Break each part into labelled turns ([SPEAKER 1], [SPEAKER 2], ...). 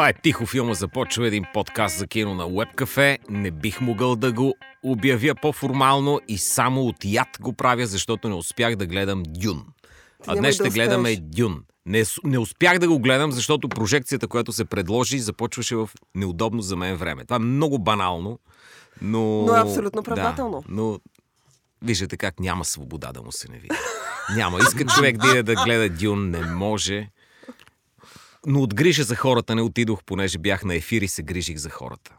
[SPEAKER 1] Това е Тихо филма започва един подкаст за кино на Webcafe. Не бих могъл да го обявя по-формално и само от яд го правя, защото не успях да гледам Дюн. А днес
[SPEAKER 2] да
[SPEAKER 1] ще гледаме. Дюн. Не, не успях да го гледам, защото прожекцията, която се предложи, започваше в неудобно за мен време. Това е много банално, но...
[SPEAKER 2] Но е абсолютно оправдателно.
[SPEAKER 1] Да, но виждате как няма свобода да му се не види. Няма. Иска човек да иде да гледа Дюн, не може. Но от грижа за хората не отидох, понеже бях на ефир и се грижих за хората.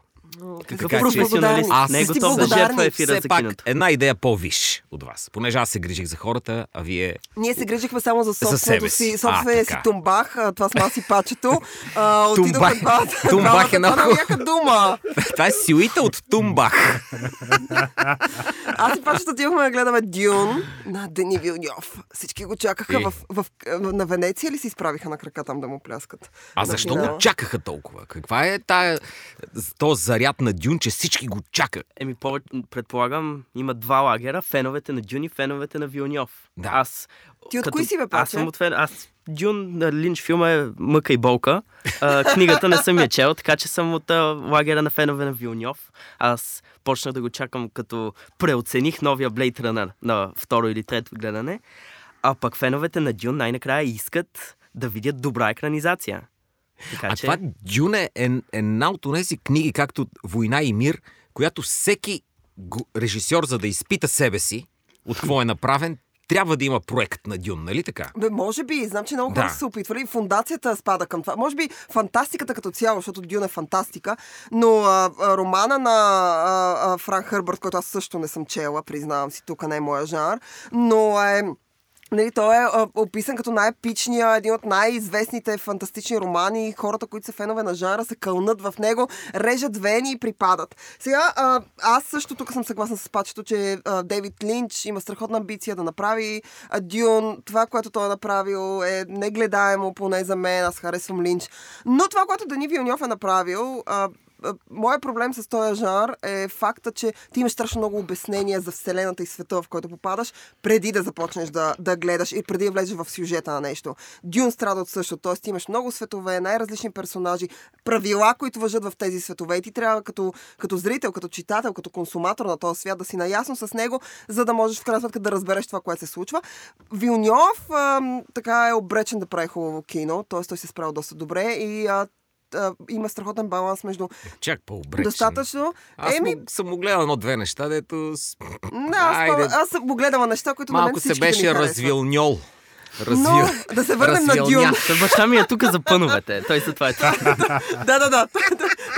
[SPEAKER 3] Какъв
[SPEAKER 1] Така
[SPEAKER 3] професионалист?
[SPEAKER 1] Аз
[SPEAKER 3] не е
[SPEAKER 2] си
[SPEAKER 3] готов да жертва ефира за киното.
[SPEAKER 1] една идея по-виш от вас. Понеже аз се грижих за хората, а вие...
[SPEAKER 2] Ние се грижихме само за собственото си,
[SPEAKER 1] си.
[SPEAKER 2] собствения си тумбах. Това с нас и пачето.
[SPEAKER 1] Тумбах- тумбах е много-
[SPEAKER 2] дума.
[SPEAKER 1] Това е силита от Тумбах.
[SPEAKER 2] Аз и пачето отидохме да гледаме Дюн на Дени Вилньов. Всички го чакаха в, на Венеция ли се изправиха на крака там да му пляскат?
[SPEAKER 1] А защо
[SPEAKER 2] финала.
[SPEAKER 1] го чакаха толкова? Каква е тая, този заряд на Дюн, че всички го чакат?
[SPEAKER 3] Еми, повече, предполагам, има два лагера. Феновете на Дюн и феновете на Вилньов.
[SPEAKER 1] Да.
[SPEAKER 3] Аз,
[SPEAKER 2] Ти от кои си, бе,
[SPEAKER 3] Аз
[SPEAKER 2] Паче?
[SPEAKER 3] съм от фен... Аз Дюн на Линч филма е мъка и болка. А, книгата не съм я чел, така че съм от а, лагера на фенове на Вилньов. Аз почнах да го чакам като преоцених новия Blade Runner на второ или трето гледане. А пък феновете на Дюн най-накрая искат да видят добра екранизация. Така
[SPEAKER 1] А
[SPEAKER 3] че...
[SPEAKER 1] това Дюн е ен- една от тези книги, както Война и мир, която всеки режисьор, за да изпита себе си, от какво е направен, трябва да има проект на Дюн, нали така?
[SPEAKER 2] Бе, може би, знам, че много хора
[SPEAKER 1] Да.
[SPEAKER 2] са се опитвали. Фундацията спада към това. Може би фантастиката като цяло, защото Дюн е фантастика, но а, а, романа на а, а, Франк Хърбърт, който аз също не съм чела, признавам си, тук не е моя жанр, но е... Нали, той е описан като най-епичния, един от най-известните фантастични романи. Хората, които са фенове на жанра, се кълнат в него, режат вени и припадат. Сега, а, аз също тук съм съгласна с пачето, че а, Дейвид Линч има страхотна амбиция да направи а, Дюн. Това, което той е направил е негледаемо, поне за мен. Аз харесвам Линч. Но това, което Дани Вилньов е направил, а, Моят проблем с този жанр е факта, че ти имаш страшно много обяснения за Вселената и света, в който попадаш, преди да започнеш да, да гледаш и преди да влезеш в сюжета на нещо. Дюн страда от също, т.е. ти имаш много светове, най-различни персонажи, правила, които въжат в тези светове и ти трябва като, като зрител, като читател, като консуматор на този свят да си наясно с него, за да можеш в крайна сметка да разбереш това, което се случва. Вилньов така е обречен да прави хубаво кино, т.е. той се справил доста добре и а, а, има страхотен баланс между
[SPEAKER 1] Чак по-обречен.
[SPEAKER 2] достатъчно.
[SPEAKER 1] Аз
[SPEAKER 2] Еми,
[SPEAKER 1] му, съм му гледал едно-две неща, дето...
[SPEAKER 2] не, аз,
[SPEAKER 1] Айде.
[SPEAKER 2] аз съм го гледала неща, които на мен
[SPEAKER 1] Малко се беше развилньол. Развил...
[SPEAKER 2] Но да се върнем на. Дюн.
[SPEAKER 3] Баща ми е тук за пъновете. Той за това е тук.
[SPEAKER 2] да, да, да. Той,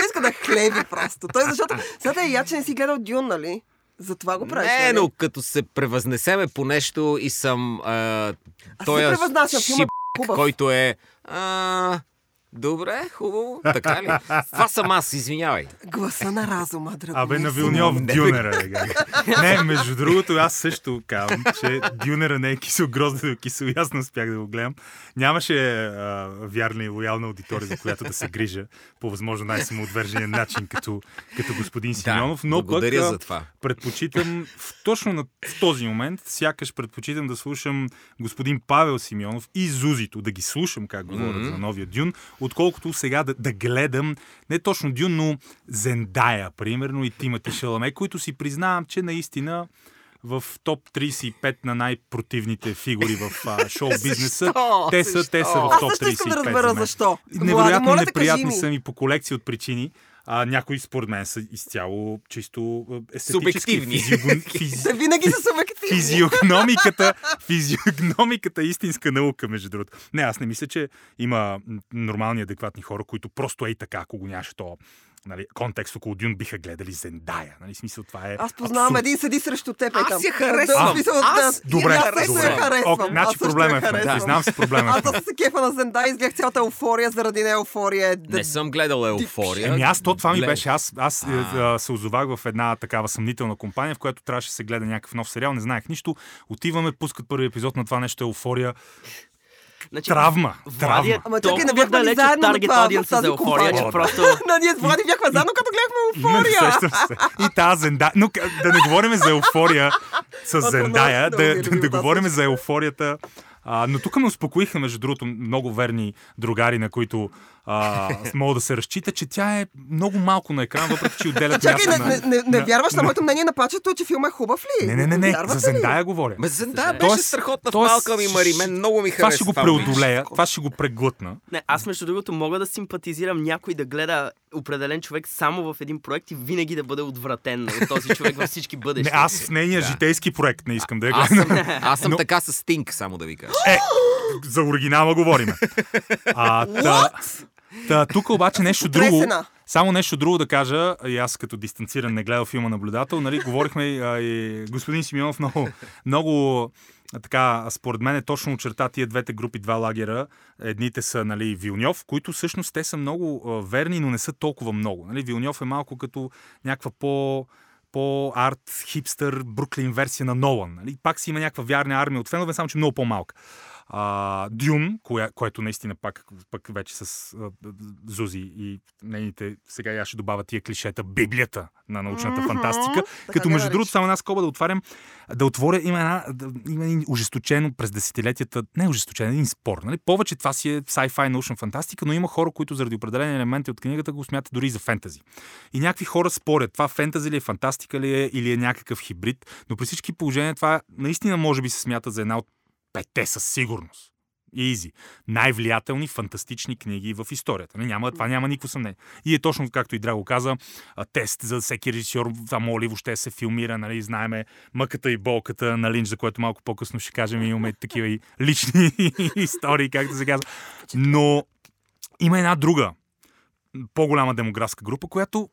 [SPEAKER 2] иска да хлеби просто. Той защото... Сега е я, че не си гледал Дюн, нали? Затова го правиш.
[SPEAKER 1] Не,
[SPEAKER 2] нали?
[SPEAKER 1] но като се превъзнесеме по нещо и съм... А, той
[SPEAKER 2] се
[SPEAKER 1] е
[SPEAKER 2] е
[SPEAKER 1] шип, който е... А, добре, хубаво, така ли? Това съм аз, извинявай.
[SPEAKER 2] Гласа на разума, драго.
[SPEAKER 4] Абе, на. Вилньов. Дюнера е. Не, между другото, аз също казвам, че Дюнера не е кисел гроздено кисел. и Аз не успях да го гледам. Нямаше а, вярна и лоялна аудитория, за която да се грижа по възможно най-самоотвержения начин, като, като господин Симеонов. но
[SPEAKER 1] благодаря
[SPEAKER 4] пък,
[SPEAKER 1] за това.
[SPEAKER 4] предпочитам в, точно на, в този момент, сякаш предпочитам да слушам господин Павел Симеонов и Зузито, да ги слушам как говорят
[SPEAKER 1] Мгм.
[SPEAKER 4] за новия Дюн, отколкото сега да, да гледам не точно Дюн, но Зендая, примерно, и Тимати Шаламе, които си признавам, че наистина в топ 35 на най-противните фигури в а, шоу-бизнеса.
[SPEAKER 1] Защо?
[SPEAKER 4] те са, те са в
[SPEAKER 2] Аз
[SPEAKER 4] топ 35.
[SPEAKER 2] също искам да разбера защо.
[SPEAKER 4] Невероятно
[SPEAKER 2] кажи
[SPEAKER 4] неприятни са ми по колекция от причини. А, някои според мен са изцяло чисто естетически.
[SPEAKER 1] Субективни.
[SPEAKER 4] физи-
[SPEAKER 2] винаги са субективни.
[SPEAKER 4] Физиогномиката, физиогномиката е истинска наука, между другото. Не, аз не мисля, че има нормални, адекватни хора, които просто ей така, ако го нямаше то нали, контекст около Дюн, биха гледали Зендая. Нали, смисъл, това е
[SPEAKER 2] Аз познавам
[SPEAKER 4] абсурд.
[SPEAKER 2] един седи срещу теб. е
[SPEAKER 1] Аз
[SPEAKER 2] там.
[SPEAKER 1] я харесвам.
[SPEAKER 2] Да, смисъл,
[SPEAKER 1] Аз-
[SPEAKER 2] да,
[SPEAKER 4] Добре,
[SPEAKER 2] аз също
[SPEAKER 4] добре.
[SPEAKER 2] я харесвам.
[SPEAKER 4] Ок, значи проблема е
[SPEAKER 2] харесвам.
[SPEAKER 4] Признавам си проблема е
[SPEAKER 2] Аз да се кефа на Зендай, изгледах цялата еуфория заради не еуфория. Да,
[SPEAKER 1] Не съм гледал еуфория.
[SPEAKER 4] Еми аз, то това ми беше. Аз, аз е,
[SPEAKER 1] а,
[SPEAKER 4] се озовах в една такава съмнителна компания, в която трябваше да се гледа някакъв нов сериал, не знаех нищо. Отиваме, пускат първи епизод на това нещо еуфория.
[SPEAKER 3] Значи,
[SPEAKER 4] Травма.
[SPEAKER 3] Влади е
[SPEAKER 4] Травма.
[SPEAKER 2] Ама чакай, не бяхме ли
[SPEAKER 3] далеч
[SPEAKER 2] заедно
[SPEAKER 3] от таргет аудиенса за еуфория, че просто...
[SPEAKER 2] Но ние с Влади бяхме заедно, като гледахме еуфория.
[SPEAKER 4] И тази Зендая. Но да не говорим за еуфория с Зендая, да, да, да говорим за еуфорията А, но тук ме успокоиха, между другото, много верни другари, на които а, мога да се разчита, че тя е много малко на екран, въпреки че отделят
[SPEAKER 2] Чакай, не,
[SPEAKER 4] на...
[SPEAKER 2] не, не, не
[SPEAKER 4] на-
[SPEAKER 2] вярваш на
[SPEAKER 4] на-
[SPEAKER 2] моето мнение на пачето, че филма е хубав ли?
[SPEAKER 4] Не, не, не, не,
[SPEAKER 2] Вярвате
[SPEAKER 4] за
[SPEAKER 2] ли?
[SPEAKER 4] Зендая говоря.
[SPEAKER 1] Ме Зендая беше
[SPEAKER 4] Тоест-
[SPEAKER 1] страхотна в
[SPEAKER 4] тоест,
[SPEAKER 1] Малкъм и Мари. Мен много ми
[SPEAKER 4] Това
[SPEAKER 1] хареса.
[SPEAKER 4] ще го
[SPEAKER 1] това
[SPEAKER 4] преодолея, това ще го преглътна.
[SPEAKER 3] Не, аз между другото мога да симпатизирам някой да гледа определен човек само в един проект и винаги да бъде отвратен от този човек във всички
[SPEAKER 4] Не,
[SPEAKER 3] бъдещи.
[SPEAKER 4] аз в нейния житейски проект не искам да я
[SPEAKER 1] Аз
[SPEAKER 4] гледам.
[SPEAKER 1] съм, аз съм
[SPEAKER 4] Но-
[SPEAKER 1] така с Стинг, само да ви кажа.
[SPEAKER 4] Е, за оригинала говорим. А, та, та, тук обаче нещо друго. Само нещо друго да кажа, и аз като дистанциран не гледал филма наблюдател, нали, говорихме а, и господин Симеонов много, много така, според мен е точно очерта тия двете групи, два лагера. Едните са нали, Вилньов, които всъщност те са много верни, но не са толкова много. Нали, Вилньов е малко като някаква по по-арт, хипстър, Бруклин версия на Нолан. Нали? Пак си има някаква вярна армия от фенове, само че много по-малка. А, Дюн, коя, което наистина пак, пак вече с а, Зузи и нейните, сега я ще добавя тия клишета, Библията на научната
[SPEAKER 2] Мгм.
[SPEAKER 4] фантастика.
[SPEAKER 2] Така
[SPEAKER 4] Като между другото, само една скоба да отварям, да отворя, има една, има един ожесточено през десетилетията, не ожесточен, един спор. Нали? Повече това си е sci-fi научна фантастика, но има хора, които заради определени елементи от книгата го смятат дори и за фентази. И някакви хора спорят, това фентази ли е, фантастика ли е или е някакъв хибрид, но при всички положения това наистина може би се смята за една от петте със сигурност. Изи. Най-влиятелни фантастични книги в историята. Не, няма, това няма никакво съмнение. И е точно както и Драго каза, тест за всеки режисьор, това моли въобще се филмира, нали, знаеме мъката и болката на Линч, за което малко по-късно ще кажем, имаме такива и лични истории, както се казва. Но има една друга, по-голяма демографска група, която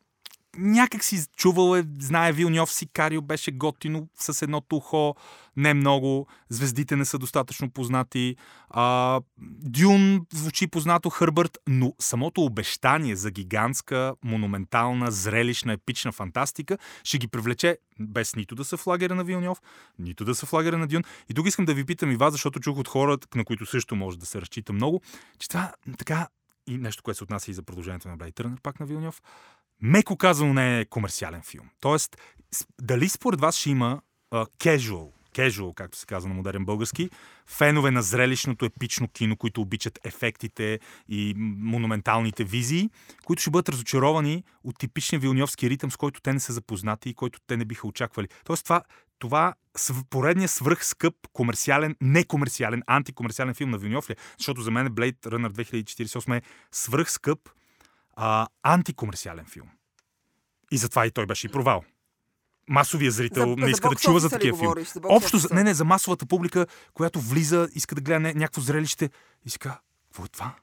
[SPEAKER 4] някак си чувал е, знае Вилньов Сикарио беше готино с едното ухо, не много, звездите не са достатъчно познати, а, Дюн звучи познато Хърбърт, но самото обещание за гигантска, монументална, зрелищна, епична фантастика ще ги привлече без нито да са в лагера на Вилньов, нито да са в лагера на Дюн. И тук искам да ви питам и вас, защото чух от хората, на които също може да се разчита много, че това така и нещо, което се отнася и за продължението на Блейд Търнер, пак на Вилньов, меко казано не е комерциален филм. Тоест, дали според вас ще има а, casual, casual, както се казва на модерен български, фенове на зрелищното епично кино, които обичат ефектите и монументалните визии, които ще бъдат разочаровани от типичния вилньовски ритъм, с който те не са запознати и който те не биха очаквали. Тоест това, това поредния свръхскъп комерциален, некомерциален, антикомерциален филм на Вилньов ли? е? Защото за мен Blade Runner 2048 е свръхскъп а, антикомерциален филм. И затова и той беше и провал. Масовия зрител
[SPEAKER 2] За-
[SPEAKER 4] не
[SPEAKER 2] за
[SPEAKER 4] иска да
[SPEAKER 2] бокс
[SPEAKER 4] чува за такива филми.
[SPEAKER 2] За
[SPEAKER 4] Общо, за- не, не, за масовата публика, която влиза, иска да гледа ня- някакво зрелище и си казва, какво е това?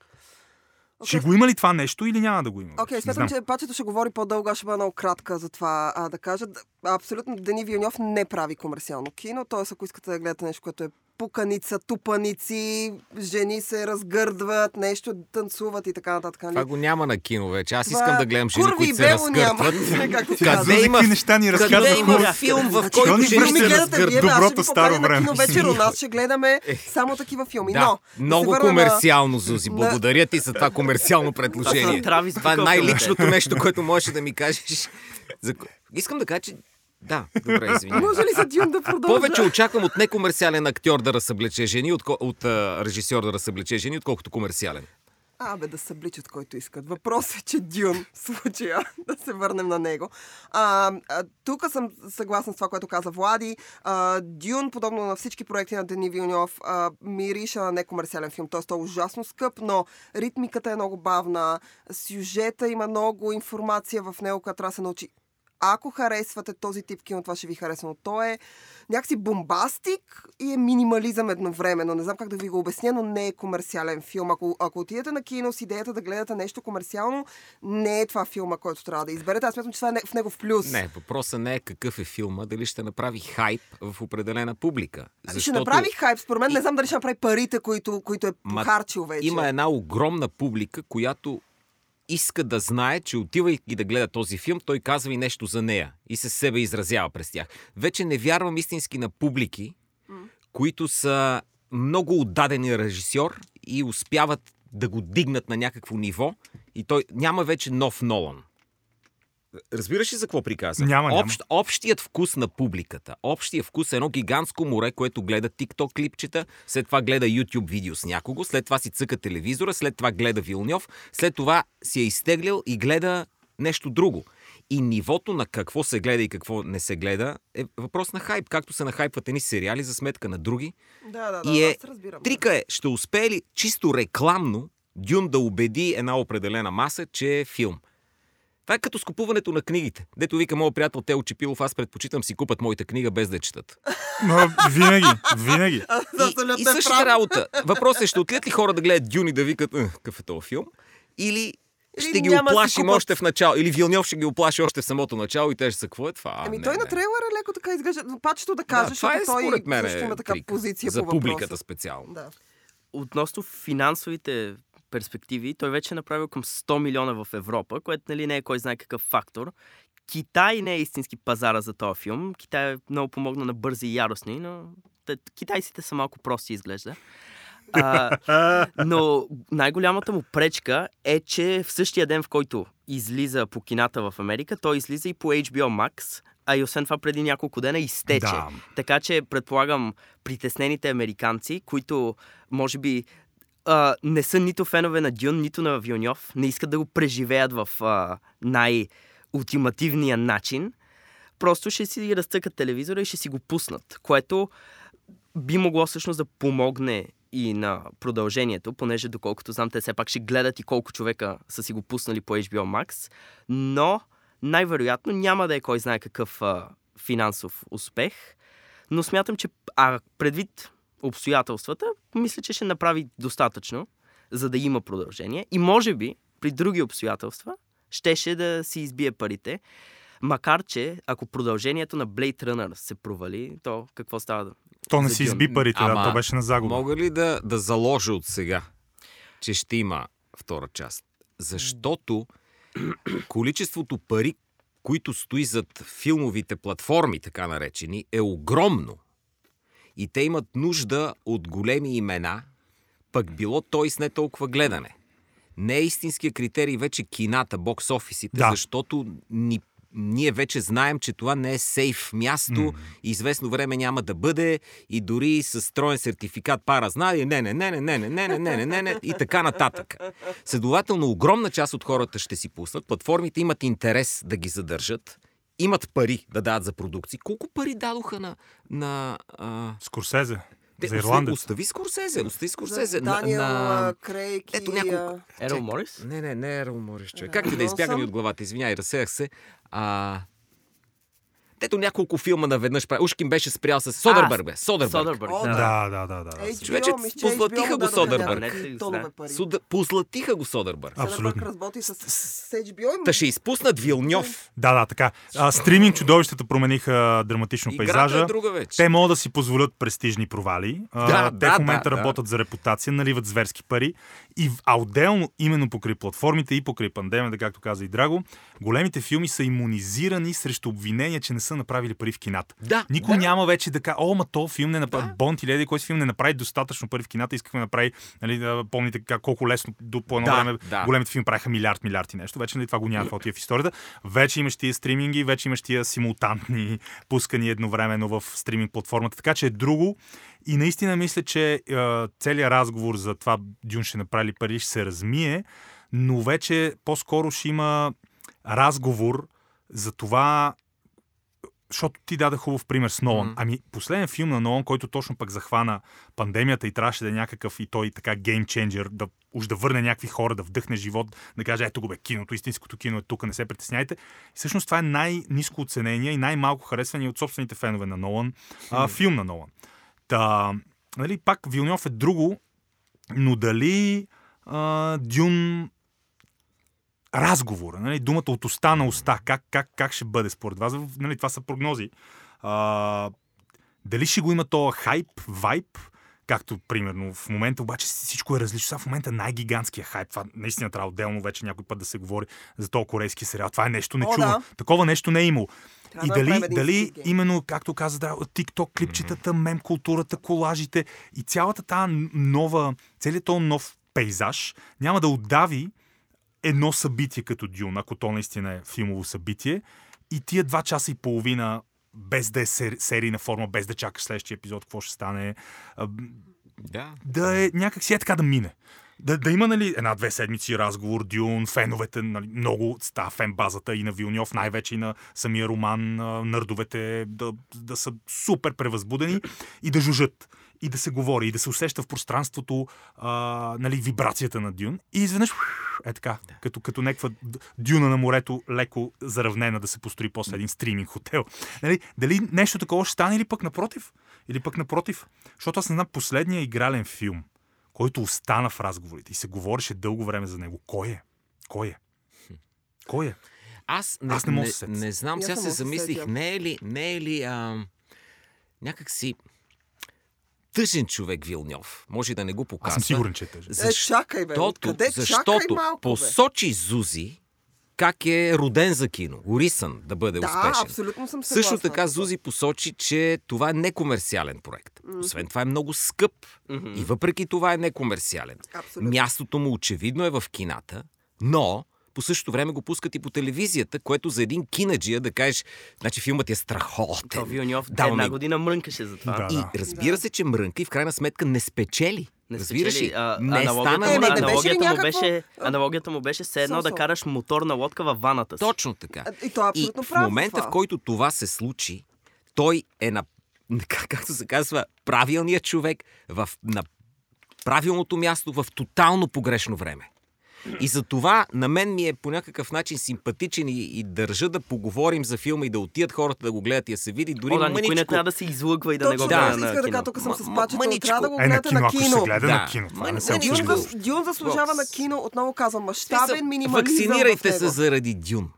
[SPEAKER 4] Ще
[SPEAKER 2] Окей.
[SPEAKER 4] го има ли това нещо или няма да го има?
[SPEAKER 2] Окей,
[SPEAKER 4] Не
[SPEAKER 2] смятам, че пачето ще говори по-дълго, ще бъда много кратка за това а, да кажа. Абсолютно Дени Вилньов не прави комерциално кино, т.е. ако искате да гледате нещо, което е пуканица, тупаници, жени се разгърдват, нещо танцуват и така нататък. нали?
[SPEAKER 1] Това го няма на кино вече. Аз
[SPEAKER 2] Това
[SPEAKER 1] искам да гледам жени,
[SPEAKER 2] курви
[SPEAKER 1] които
[SPEAKER 2] и
[SPEAKER 1] се
[SPEAKER 2] бело няма,
[SPEAKER 1] разгъртват.
[SPEAKER 4] за
[SPEAKER 1] Къде има,
[SPEAKER 4] неща ни
[SPEAKER 1] къде има
[SPEAKER 4] хубаво.
[SPEAKER 1] филм, в
[SPEAKER 2] Значи,
[SPEAKER 1] който
[SPEAKER 4] ни
[SPEAKER 1] жени
[SPEAKER 4] връща
[SPEAKER 2] ми
[SPEAKER 1] се
[SPEAKER 2] гледате вие, ще
[SPEAKER 4] Доброто старо време.
[SPEAKER 2] киновечер, у нас ще гледаме само такива филми.
[SPEAKER 1] Да,
[SPEAKER 2] Но,
[SPEAKER 1] много комерциално, Зузи. Благодаря ти за това комерциално предложение. Това е най-личното нещо, което можеш да ми кажеш. Искам да кажа, че... Да, добре, извиня.
[SPEAKER 2] Може ли за Дюн да продължа?
[SPEAKER 1] Повече очаквам от некомерциален актьор да разсъблече жени, от, от а, режисьор да разсъблече жени, отколкото комерциален.
[SPEAKER 2] А, бе, да събличат който искат. Въпросът е, че Дюн, в случая, да се върнем на него. А, а, тук съм съгласна с това, което каза Влади. А, Дюн, подобно на всички проекти на Дени Вилньов, а, мириша на некомерциален филм. Тоест, той е ужасно скъп, но ритмиката е много бавна, сюжета има много информация в него, която трябва да се научи. Ако харесвате този тип кино, това ще ви хареса, но то е някакси бомбастик и е минимализъм едновременно. Не знам как да ви го обясня, но не е комерциален филм. Ако, ако отидете на кино с идеята да гледате нещо комерциално, не е това филма, който трябва да изберете. Аз смятам, че това е в него в плюс.
[SPEAKER 1] Не, въпросът не е какъв е филма, дали ще направи хайп в определена публика.
[SPEAKER 2] Ами Ще направи хайп, според мен. Не знам дали ще направи парите, които, които е
[SPEAKER 1] Ма,
[SPEAKER 2] вече.
[SPEAKER 1] Има една огромна публика, която иска да знае, че отивайки да гледа този филм, той казва и нещо за нея и се себе изразява през тях. Вече не вярвам истински на публики, които са много отдадени режисьор и успяват да го дигнат на някакво ниво и той няма вече нов Нолан. Разбираш ли за какво приказвам?
[SPEAKER 4] Няма, няма.
[SPEAKER 1] Общ, общият вкус на публиката. Общият вкус е едно гигантско море, което гледа TikTok клипчета, след това гледа YouTube видео с някого, след това си цъка телевизора, след това гледа Вилньов, след това си е изтеглял и гледа нещо друго. И нивото на какво се гледа и какво не се гледа е въпрос на хайп. Както се нахайпват едни сериали за сметка на други.
[SPEAKER 2] Да, да, да,
[SPEAKER 1] И е,
[SPEAKER 2] аз разбирам.
[SPEAKER 1] трика е, ще успее ли чисто рекламно Дюн да убеди една определена маса, че е филм. Това е като с купуването на книгите. Дето вика моят приятел Тео Чепилов, аз предпочитам си купат моята книга без да я четат.
[SPEAKER 4] Но, винаги, винаги.
[SPEAKER 2] За
[SPEAKER 1] И, и
[SPEAKER 2] е
[SPEAKER 1] същата работа. Въпросът е, ще отидат ли хора да гледат Дюн и да викат, «Ъх, какъв е този филм? Или ще ги оплашим
[SPEAKER 2] купат.
[SPEAKER 1] още в начало. Или Вилньов ще ги оплаши още в самото начало и те ще са, какво е това?
[SPEAKER 2] Ами
[SPEAKER 1] не,
[SPEAKER 2] той
[SPEAKER 1] не.
[SPEAKER 2] на трейлера леко така изглежда. Пачето да каже,
[SPEAKER 1] да, това е
[SPEAKER 2] той
[SPEAKER 1] според мен
[SPEAKER 2] също има така
[SPEAKER 1] трик.
[SPEAKER 2] позиция
[SPEAKER 1] За
[SPEAKER 2] по
[SPEAKER 1] публиката
[SPEAKER 2] въпроса.
[SPEAKER 1] специално.
[SPEAKER 2] Да.
[SPEAKER 3] Относно финансовите перспективи, той вече е направил към 100 милиона в Европа, което нали, не е кой знае какъв фактор. Китай не е истински пазара за този филм. Китай е много помогна на бързи и яростни, но те- китайците са малко прости изглежда. А, но най-голямата му пречка е, че в същия ден, в който излиза по кината в Америка, той излиза и по HBO Max, а и освен това преди няколко дена изтече.
[SPEAKER 4] Да.
[SPEAKER 3] Така че предполагам притеснените американци, които може би а, не са нито фенове на Дюн, нито на Вилньов, не искат да го преживеят в а, най-ултимативния начин, просто ще си разцъкат телевизора и ще си го пуснат, което би могло всъщност да помогне и на продължението, понеже доколкото знам, те все пак ще гледат и колко човека са си го пуснали по HBO Max, но най-вероятно няма да е кой знае какъв а, финансов успех, но смятам, че а предвид обстоятелствата, мисля, че ще направи достатъчно, за да има продължение. И може би, при други обстоятелства, щеше да си избие парите. Макар, че ако продължението на Blade Runner се провали, то какво става?
[SPEAKER 4] То не си изби парите, да,
[SPEAKER 1] Ама,
[SPEAKER 4] то беше на загуба.
[SPEAKER 1] Мога ли да, да заложа от сега, че ще има втора част? Защото количеството пари, които стои зад филмовите платформи, така наречени, е огромно. И те имат нужда от големи имена, пък било то и с не толкова гледане. Не е истинския критерий вече кината, бокс-офисите,
[SPEAKER 4] Да.
[SPEAKER 1] защото ни ние вече знаем, че това не е сейф място, mm. известно време няма да бъде и дори с строен сертификат пара знае, не, не, не, не, не, не, не, не, не, не, не, не, и така нататък. Следователно, огромна част от хората ще си пуснат, платформите имат интерес да ги задържат, имат пари да дадат за продукции. Колко пари дадоха на... на а...
[SPEAKER 4] Скорсезе.
[SPEAKER 1] Те,
[SPEAKER 4] За
[SPEAKER 1] остави-
[SPEAKER 4] ирландец.
[SPEAKER 1] Остави Скорсезе, остави Скорсезе. На,
[SPEAKER 2] Даниел
[SPEAKER 1] на...
[SPEAKER 2] Крейг
[SPEAKER 1] Ето няколко-
[SPEAKER 2] а,
[SPEAKER 3] Ерол Морис?
[SPEAKER 1] Не, не, не е Ерол Морис, човек. Как ти да
[SPEAKER 2] но
[SPEAKER 1] избяга ми
[SPEAKER 2] съм-
[SPEAKER 1] от главата? Извинявай, разсеях се. А... Ето няколко филма наведнъж прави. Ушкин беше спрял с Содърбърг, бе. Содърбърг.
[SPEAKER 3] Содърбърг,
[SPEAKER 2] О,
[SPEAKER 3] да.
[SPEAKER 4] Да, да, да, да.
[SPEAKER 2] HBO,
[SPEAKER 1] Човече,
[SPEAKER 2] че
[SPEAKER 1] позлатиха
[SPEAKER 2] HBO
[SPEAKER 1] го
[SPEAKER 3] да.
[SPEAKER 1] Суда... Позлатиха го Содърбърг.
[SPEAKER 4] Абсолютно.
[SPEAKER 2] Работи с, с HBO.
[SPEAKER 1] Та ще изпуснат Вилньов.
[SPEAKER 4] Да, да, така. А, стриминг чудовищата промениха драматично
[SPEAKER 1] Играта
[SPEAKER 4] пейзажа.
[SPEAKER 1] е друга вече.
[SPEAKER 4] Те могат да си позволят престижни провали.
[SPEAKER 1] Да,
[SPEAKER 4] те
[SPEAKER 1] да,
[SPEAKER 4] в момента
[SPEAKER 1] да, да.
[SPEAKER 4] работят за репутация, наливат зверски пари. И, а отделно, именно покрай платформите и покрай пандемията, както каза и Драго, големите филми са иммунизирани срещу обвинения, че не са направили пари в кината.
[SPEAKER 1] Да,
[SPEAKER 4] Никой
[SPEAKER 1] да.
[SPEAKER 4] няма вече да каже, о, ма то филм не направи,
[SPEAKER 1] Да.
[SPEAKER 4] Бонд или еди кой си филм не направи достатъчно пари в кината, искахме да направи, нали, да помните как, колко лесно до, по едно
[SPEAKER 1] Да,
[SPEAKER 4] време
[SPEAKER 1] да.
[SPEAKER 4] големите филми правиха милиард, милиард и нещо. Вече нали, това го няма това отива в историята. Вече имаш тия стриминги, вече имаш тия симултантни пускани едновременно в стриминг платформата, така че е друго. И наистина мисля, че е, целият разговор за това Дюн ще направи пари ще се размие, но вече по-скоро ще има разговор за това защото ти даде хубав пример с Нолан.
[SPEAKER 1] Мгм.
[SPEAKER 4] Ами, последен филм на Нолан, който точно пък захвана пандемията и трябваше да е някакъв и той така геймченджер, да уж да върне някакви хора, да вдъхне живот, да каже, ето го бе, киното, истинското кино е тук, не се притесняйте. И всъщност това е най-низко оценения и най-малко харесвания от собствените фенове на Нолан, а, филм на Нолан. Та, нали, пак Вилньов е друго, но дали а, Дюн разговор, нали, думата от уста на уста, как, как, как ще бъде според вас, нали, това са прогнози. А, дали ще го има то хайп, вайп, както примерно в момента обаче всичко е различно. Сега в момента най-гигантския хайп, това наистина трябва отделно вече някой път да се говори за този корейски сериал. Това е нещо нечувано.
[SPEAKER 2] да.
[SPEAKER 4] Такова нещо не е имало.
[SPEAKER 2] Трябва
[SPEAKER 4] И
[SPEAKER 2] да
[SPEAKER 4] дали, дали именно, както каза, да, TikTok клипчетата, мем културата, колажите и цялата тази нова, целият този нов пейзаж няма да отдави едно събитие като Дюн, ако то наистина е филмово събитие, и тия два часа и половина, без да е сер, серийна форма, без да чакаш следващия епизод, какво ще стане,
[SPEAKER 1] Да.
[SPEAKER 4] да е някак си е така да мине. Да, да има нали, една-две седмици разговор, Дюн, феновете, нали, много става фен базата и на Вилньов, най-вече и на самия роман, нърдовете да, да са супер превъзбудени и да жужат. И да се говори, и да се усеща в пространството а, нали, вибрацията на Дюн. И изведнъж е така, като, като някаква дюна на морето, леко заравнена да се построи после един стриминг хотел. Нали, дали нещо такова ще стане или пък напротив? Или пък напротив? Защото аз не знам последния игрален филм, който остана в разговорите и се говореше дълго време за него. Кой е? Кой е? Кой е?
[SPEAKER 1] Аз не,
[SPEAKER 4] Аз не мога
[SPEAKER 1] не,
[SPEAKER 4] се сетя.
[SPEAKER 1] не знам, сега
[SPEAKER 2] не
[SPEAKER 1] се замислих,
[SPEAKER 2] сетя.
[SPEAKER 1] не е ли, не е ли а, някак си тъжен човек Вилньов. Може да не го показва.
[SPEAKER 4] Аз съм сигурен, че е тъжен.
[SPEAKER 2] Е, чакай, бе.
[SPEAKER 1] Защото,
[SPEAKER 2] Къде? Чакай малко, бе.
[SPEAKER 1] посочи Зузи как е роден за кино. Урисан да бъде
[SPEAKER 2] Да,
[SPEAKER 1] успешен.
[SPEAKER 2] абсолютно съм съгласна.
[SPEAKER 1] Също така Зузи посочи, че това е некомерциален проект. Освен това е много скъп. И въпреки това е некомерциален.
[SPEAKER 2] Абсолютно.
[SPEAKER 1] Мястото му очевидно е в кината, но по същото време го пускат и по телевизията, което за един кинаджия да кажеш, значи филмът е страхотен.
[SPEAKER 3] То Вилньов
[SPEAKER 1] Даваме
[SPEAKER 3] една
[SPEAKER 1] го.
[SPEAKER 3] година мрънкаше за това.
[SPEAKER 4] Да.
[SPEAKER 1] И разбира се, че мрънка и в крайна сметка не спечели.
[SPEAKER 3] Не
[SPEAKER 1] Разбираш ли?
[SPEAKER 3] А,
[SPEAKER 1] не
[SPEAKER 3] аналогията,
[SPEAKER 1] стана
[SPEAKER 3] му,
[SPEAKER 2] Е, не беше ли
[SPEAKER 3] аналогията, му
[SPEAKER 2] някакво-
[SPEAKER 3] беше, аналогията му беше все едно да караш моторна лодка във ваната си.
[SPEAKER 1] Точно така.
[SPEAKER 2] И то е абсолютно
[SPEAKER 1] и в момента,
[SPEAKER 2] това.
[SPEAKER 1] в който това се случи, той е на, как- както се казва, правилният човек в, на правилното място в тотално погрешно време. И за това на мен ми е по някакъв начин симпатичен и, и държа да поговорим за филма и да отидат хората да го гледат и да се види дори
[SPEAKER 3] О, да, никой не
[SPEAKER 1] мъничко.
[SPEAKER 3] трябва да се излъгва и да не
[SPEAKER 2] Точно
[SPEAKER 3] го
[SPEAKER 2] това
[SPEAKER 3] гледа
[SPEAKER 2] си
[SPEAKER 3] на
[SPEAKER 2] иска да кажа, тук съм с пачето,
[SPEAKER 1] мъничко.
[SPEAKER 2] трябва да го
[SPEAKER 4] Е, на
[SPEAKER 2] гледате
[SPEAKER 4] кино, ако се гледа
[SPEAKER 1] Да.
[SPEAKER 4] на кино. Това не се
[SPEAKER 1] Мъничко.
[SPEAKER 2] Дюн, заслужава на кино, отново казвам, мащабен минимализъм
[SPEAKER 1] Вакцинирайте се заради Дюн.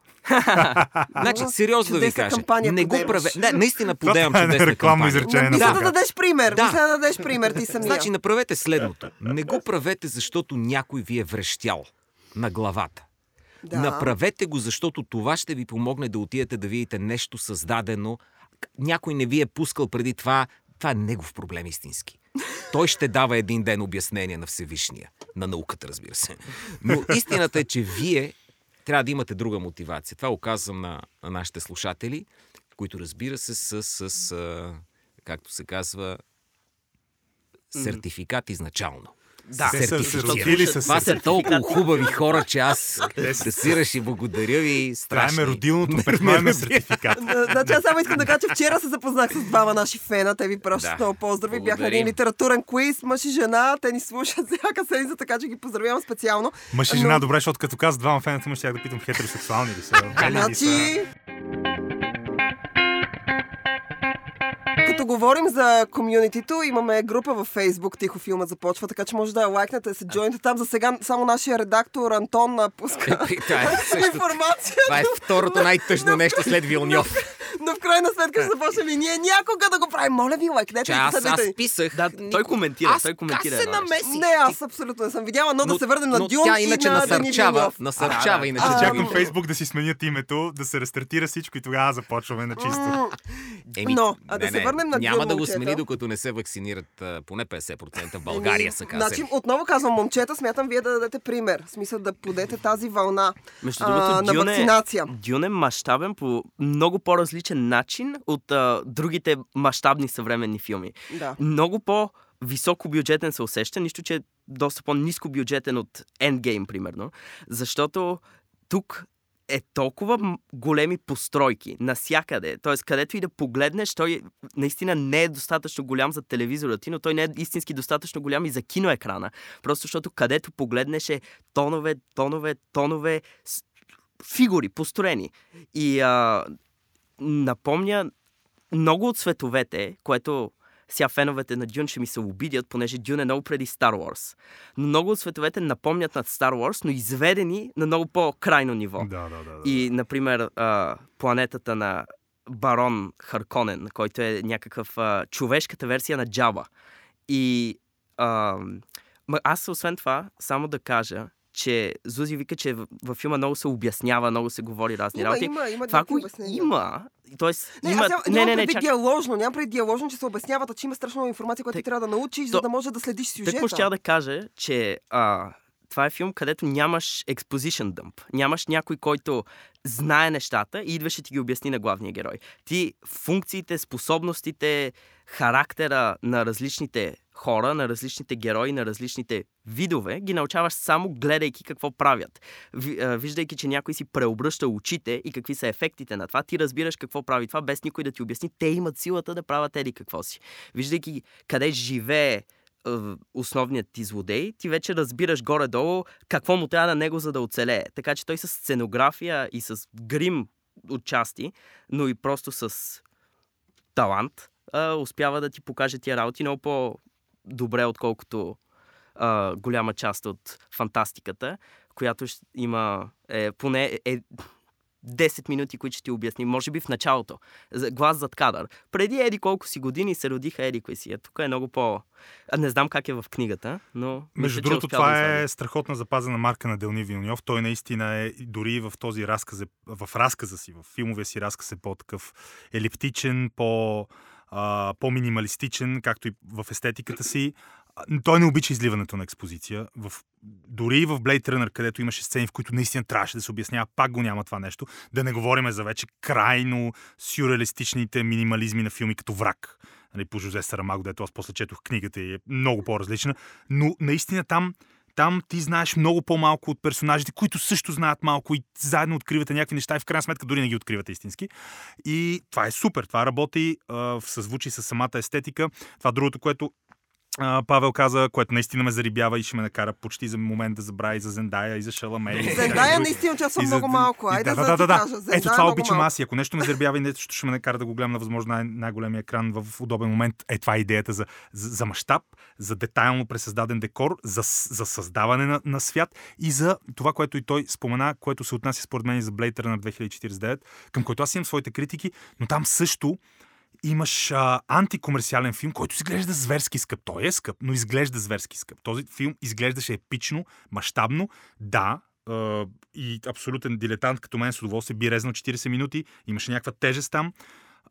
[SPEAKER 1] Значи, сериозно да ви кажа.
[SPEAKER 2] кампания
[SPEAKER 1] Не го праве. Не, наистина подемам
[SPEAKER 4] е
[SPEAKER 1] чудесна
[SPEAKER 4] рекламно изречение
[SPEAKER 2] Мисля да
[SPEAKER 4] Бога.
[SPEAKER 2] дадеш пример.
[SPEAKER 1] Да.
[SPEAKER 2] Мисля да дадеш пример ти самия.
[SPEAKER 1] Значи направете следното. Не го правете, защото някой ви е врещял на главата.
[SPEAKER 2] Да.
[SPEAKER 1] Направете го, защото това ще ви помогне да отидете да видите нещо създадено. Някой не ви е пускал преди това. Това е негов проблем истински. Той ще дава един ден обяснение на Всевишния. На науката, разбира се. Но истината е, че вие трябва да имате друга мотивация. Това го казвам на, на нашите слушатели, които, разбира се, са с, а, както се казва, сертификат изначално.
[SPEAKER 3] Да,
[SPEAKER 4] са се
[SPEAKER 1] Сертифицирани.
[SPEAKER 4] родили с
[SPEAKER 1] Това са толкова хубави хора, че аз
[SPEAKER 4] са-
[SPEAKER 1] да сираш и благодаря ви.
[SPEAKER 4] Това
[SPEAKER 1] Страшни.
[SPEAKER 4] е родилното петно, е сертификат.
[SPEAKER 2] Да, Значи аз само искам да кажа, че вчера се запознах с двама наши фена. Те ви пращат много поздрави. Бях на един литературен квиз, мъж и жена. Те ни слушат всяка седмица, така че ги поздравявам специално.
[SPEAKER 4] Мъж и жена, добре, защото като каза двама фената му, щях да питам хетеросексуални ли са. гели ли са.
[SPEAKER 2] Значи... говорим за комюнитито, имаме група във Фейсбук, Тихо филма започва, така че може да я лайкнете, да се джойнете там. За сега само нашия редактор Антон напуска
[SPEAKER 1] Това е,
[SPEAKER 2] информация,
[SPEAKER 1] това е второто най-тъжно нещо след Вилньов.
[SPEAKER 2] но в крайна сметка ще започнем и ние някога да го правим. Моля ви, лайкнете
[SPEAKER 1] Че аз, аз писах.
[SPEAKER 3] Да, той коментира,
[SPEAKER 1] Аз
[SPEAKER 3] той коментира
[SPEAKER 1] се намесих?
[SPEAKER 2] Не, аз абсолютно не съм видяла, но, да се върнем на Дюн
[SPEAKER 1] тя
[SPEAKER 2] и
[SPEAKER 1] иначе
[SPEAKER 2] на
[SPEAKER 1] насърчава, насърчава иначе.
[SPEAKER 4] Чакам Фейсбук да си сменят името, да се рестартира всичко и тогава започваме на чисто.
[SPEAKER 1] Еми,
[SPEAKER 2] Но, а да
[SPEAKER 1] не,
[SPEAKER 2] се
[SPEAKER 1] не,
[SPEAKER 2] върнем на
[SPEAKER 1] Няма да го смени, докато не се вакцинират поне 50% в България, са казали.
[SPEAKER 2] Значи, отново казвам, момчета, смятам вие да дадете пример. В смисъл да подете тази вълна
[SPEAKER 3] Между
[SPEAKER 2] а, на
[SPEAKER 3] Дюн е,
[SPEAKER 2] вакцинация.
[SPEAKER 3] Дюн е мащабен по много по-различен начин от а, другите мащабни съвременни филми.
[SPEAKER 2] Да.
[SPEAKER 3] Много по високо бюджетен се усеща, нищо, че е доста по-низко бюджетен от Endgame, примерно. Защото тук е толкова големи постройки насякъде. Т.е. където и да погледнеш, той наистина не е достатъчно голям за телевизора ти, но той не е истински достатъчно голям и за киноекрана. Просто защото където погледнеш е тонове, тонове, тонове фигури, построени. И а, напомня много от световете, което сега феновете на Дюн ще ми се обидят, понеже Дюн е много преди Star Wars. Но много от световете напомнят над Star Wars, но изведени на много по-крайно ниво.
[SPEAKER 4] Да, да, да. да.
[SPEAKER 3] И, например, а, планетата на Барон Харконен, който е някакъв а, човешката версия на Джаба. И а, аз, освен това, само да кажа, че Зузи вика, че във филма много се обяснява, много се говори разни
[SPEAKER 2] Има,
[SPEAKER 3] работи.
[SPEAKER 2] има, има
[SPEAKER 3] това
[SPEAKER 2] обяснения.
[SPEAKER 3] има. Тоест,
[SPEAKER 2] Не,
[SPEAKER 3] има...
[SPEAKER 2] аз нямам,
[SPEAKER 3] не, не, не, чак...
[SPEAKER 2] диаложно, нямам предвид диаложно, че се обясняват, а че има страшно информация, която ти
[SPEAKER 3] Так-
[SPEAKER 2] трябва да научиш,
[SPEAKER 3] То-
[SPEAKER 2] за да може да следиш сюжета.
[SPEAKER 3] Тъкмо ще да кажа, че а, това е филм, където нямаш exposition dump. Нямаш някой, който знае нещата и идваше ти ги обясни на главния герой. Ти функциите, способностите, характера на различните хора, на различните герои, на различните видове, ги научаваш само гледайки какво правят. Виждайки, че някой си преобръща очите и какви са ефектите на това, ти разбираш какво прави това, без никой да ти обясни. Те имат силата да правят еди какво си. Виждайки къде живее основният ти злодей, ти вече разбираш горе-долу какво му трябва на него, за да оцелее. Така че той с сценография и с грим отчасти, но и просто с талант, успява да ти покаже тия работи много по-добре, отколкото а, голяма част от фантастиката, която има е, поне е, е 10 минути, които ще ти обясни, може би в началото. Глас зад кадър. Преди еди колко си години се родиха еди кои си. Тук е много по... А, не знам как е в книгата, но...
[SPEAKER 4] Между мисля, другото, това да е страхотна запазена марка на Делни Вилньов. Той наистина е дори в този разказ, в разказа си, в филмовия си разказ е по-такъв елиптичен, по по-минималистичен, както и в естетиката си. Той не обича изливането на експозиция. В, дори и в Blade Runner, където имаше сцени, в които наистина трябваше да се обяснява, пак го няма това нещо. Да не говорим за вече крайно сюрреалистичните минимализми на филми като Враг. Нали, по Жозе Сарамаго, дето аз после четох книгата и е много по-различна. Но наистина там там ти знаеш много по-малко от персонажите, които също знаят малко и заедно откривате някакви неща и в крайна сметка дори не ги откривате истински. И това е супер. Това работи в съзвучи с самата естетика. Това другото, което а, Павел каза, което наистина ме зарибява и ще ме накара почти за момент да забравя и за Зендая, и за Шаламе.
[SPEAKER 2] Зендая наистина участва много малко. Айде
[SPEAKER 4] да, да, да, да. Ето това обичам аз и ако нещо ме зарибява и нещо ще ме накара да го гледам на възможно най- най-големия екран в удобен момент, е това идеята за, за, за мащаб, за детайлно пресъздаден декор, за, за създаване на, на свят и за това, което и той спомена, което се отнася според мен и за Blade на 2049, към който аз имам своите критики, но там също имаш а, антикомерциален филм, който изглежда зверски скъп. Той е скъп, но изглежда зверски скъп. Този филм изглеждаше епично, мащабно. Да, а, и абсолютен дилетант като мен с удоволствие би резнал 40 минути. Имаше някаква тежест там.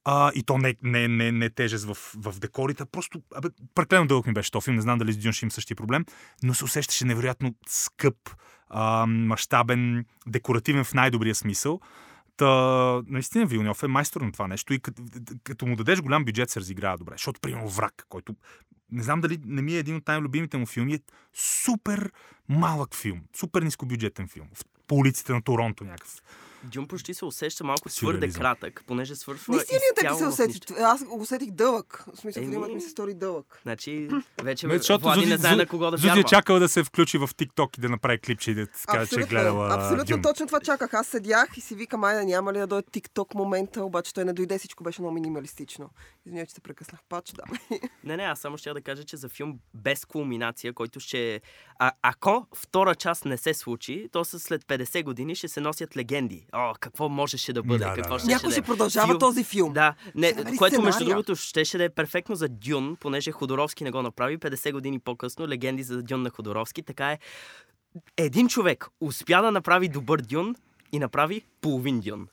[SPEAKER 4] А, и то не, не, не, не тежест в, в декорите. Просто, абе, прекалено дълъг ми беше този филм. Не знам дали с Дюн ще им същия проблем, но се усещаше невероятно скъп, а, мащабен, декоративен в най-добрия смисъл. Та, наистина Вилньов е майстор на това нещо и като, като му дадеш голям бюджет се разиграва добре. Защото, примерно, Враг, който не знам дали не ми е един от най-любимите му филми, е супер малък филм, супер нискобюджетен филм. По улиците на Торонто някакъв.
[SPEAKER 3] Дюн почти се усеща малко твърде кратък, понеже свършва
[SPEAKER 2] Наистина ли така се усети? Аз го усетих дълъг. В смисъл, Еми... ми се стори дълъг.
[SPEAKER 3] Значи, вече ме, Влади не знае на кого да Зузи
[SPEAKER 4] е чакал да се включи в TikTok и да направи клипче и да каже, че е гледала
[SPEAKER 2] Абсолютно
[SPEAKER 4] Дюн.
[SPEAKER 2] точно това чаках. Аз седях и си викам, айде няма ли да дойде TikTok момента, обаче той не дойде, всичко беше много минималистично. Извинявай, че се прекъснах пач, да.
[SPEAKER 3] не, не, аз само ще да кажа, че за филм без кулминация, който ще... А, ако втора част не се случи, то след 50 години ще се носят легенди. О, какво може можеше да бъде. Да, какво да,
[SPEAKER 2] да. Някой ще продължава филм... този филм.
[SPEAKER 3] Да, не, което сценария. между другото щеше да е перфектно за Дюн, понеже Ходоровски не го направи 50 години по-късно. Легенди за Дюн на Ходоровски. Така е. Един човек успя да направи добър Дюн и направи половин Дюн.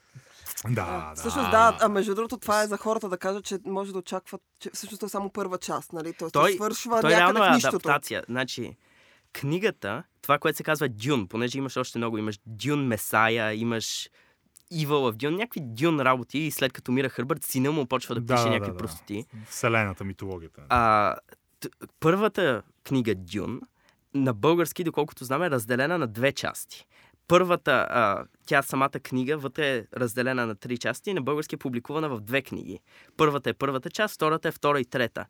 [SPEAKER 4] Да,
[SPEAKER 2] да. Всъщност да, а между другото това е за хората да кажат, че може да очакват, че всъщност е само първа част, нали? Тоест той, свършва
[SPEAKER 3] той
[SPEAKER 2] някъде
[SPEAKER 3] реално
[SPEAKER 2] е
[SPEAKER 3] нищото. адаптация. Значи, книгата, това, което се казва Дюн, понеже имаш още много, имаш Дюн Месая, имаш Evil в Дюн, някакви Дюн работи и след като мира Хърбърт, сина му почва да пише да, някакви да, простоти.
[SPEAKER 4] Вселената, митологията.
[SPEAKER 3] А, т- първата книга Дюн на български, доколкото знам, е разделена на две части. Първата, а, тя самата книга вътре е разделена на три части и на български е публикувана в две книги. Първата е първата част, втората е втора и трета.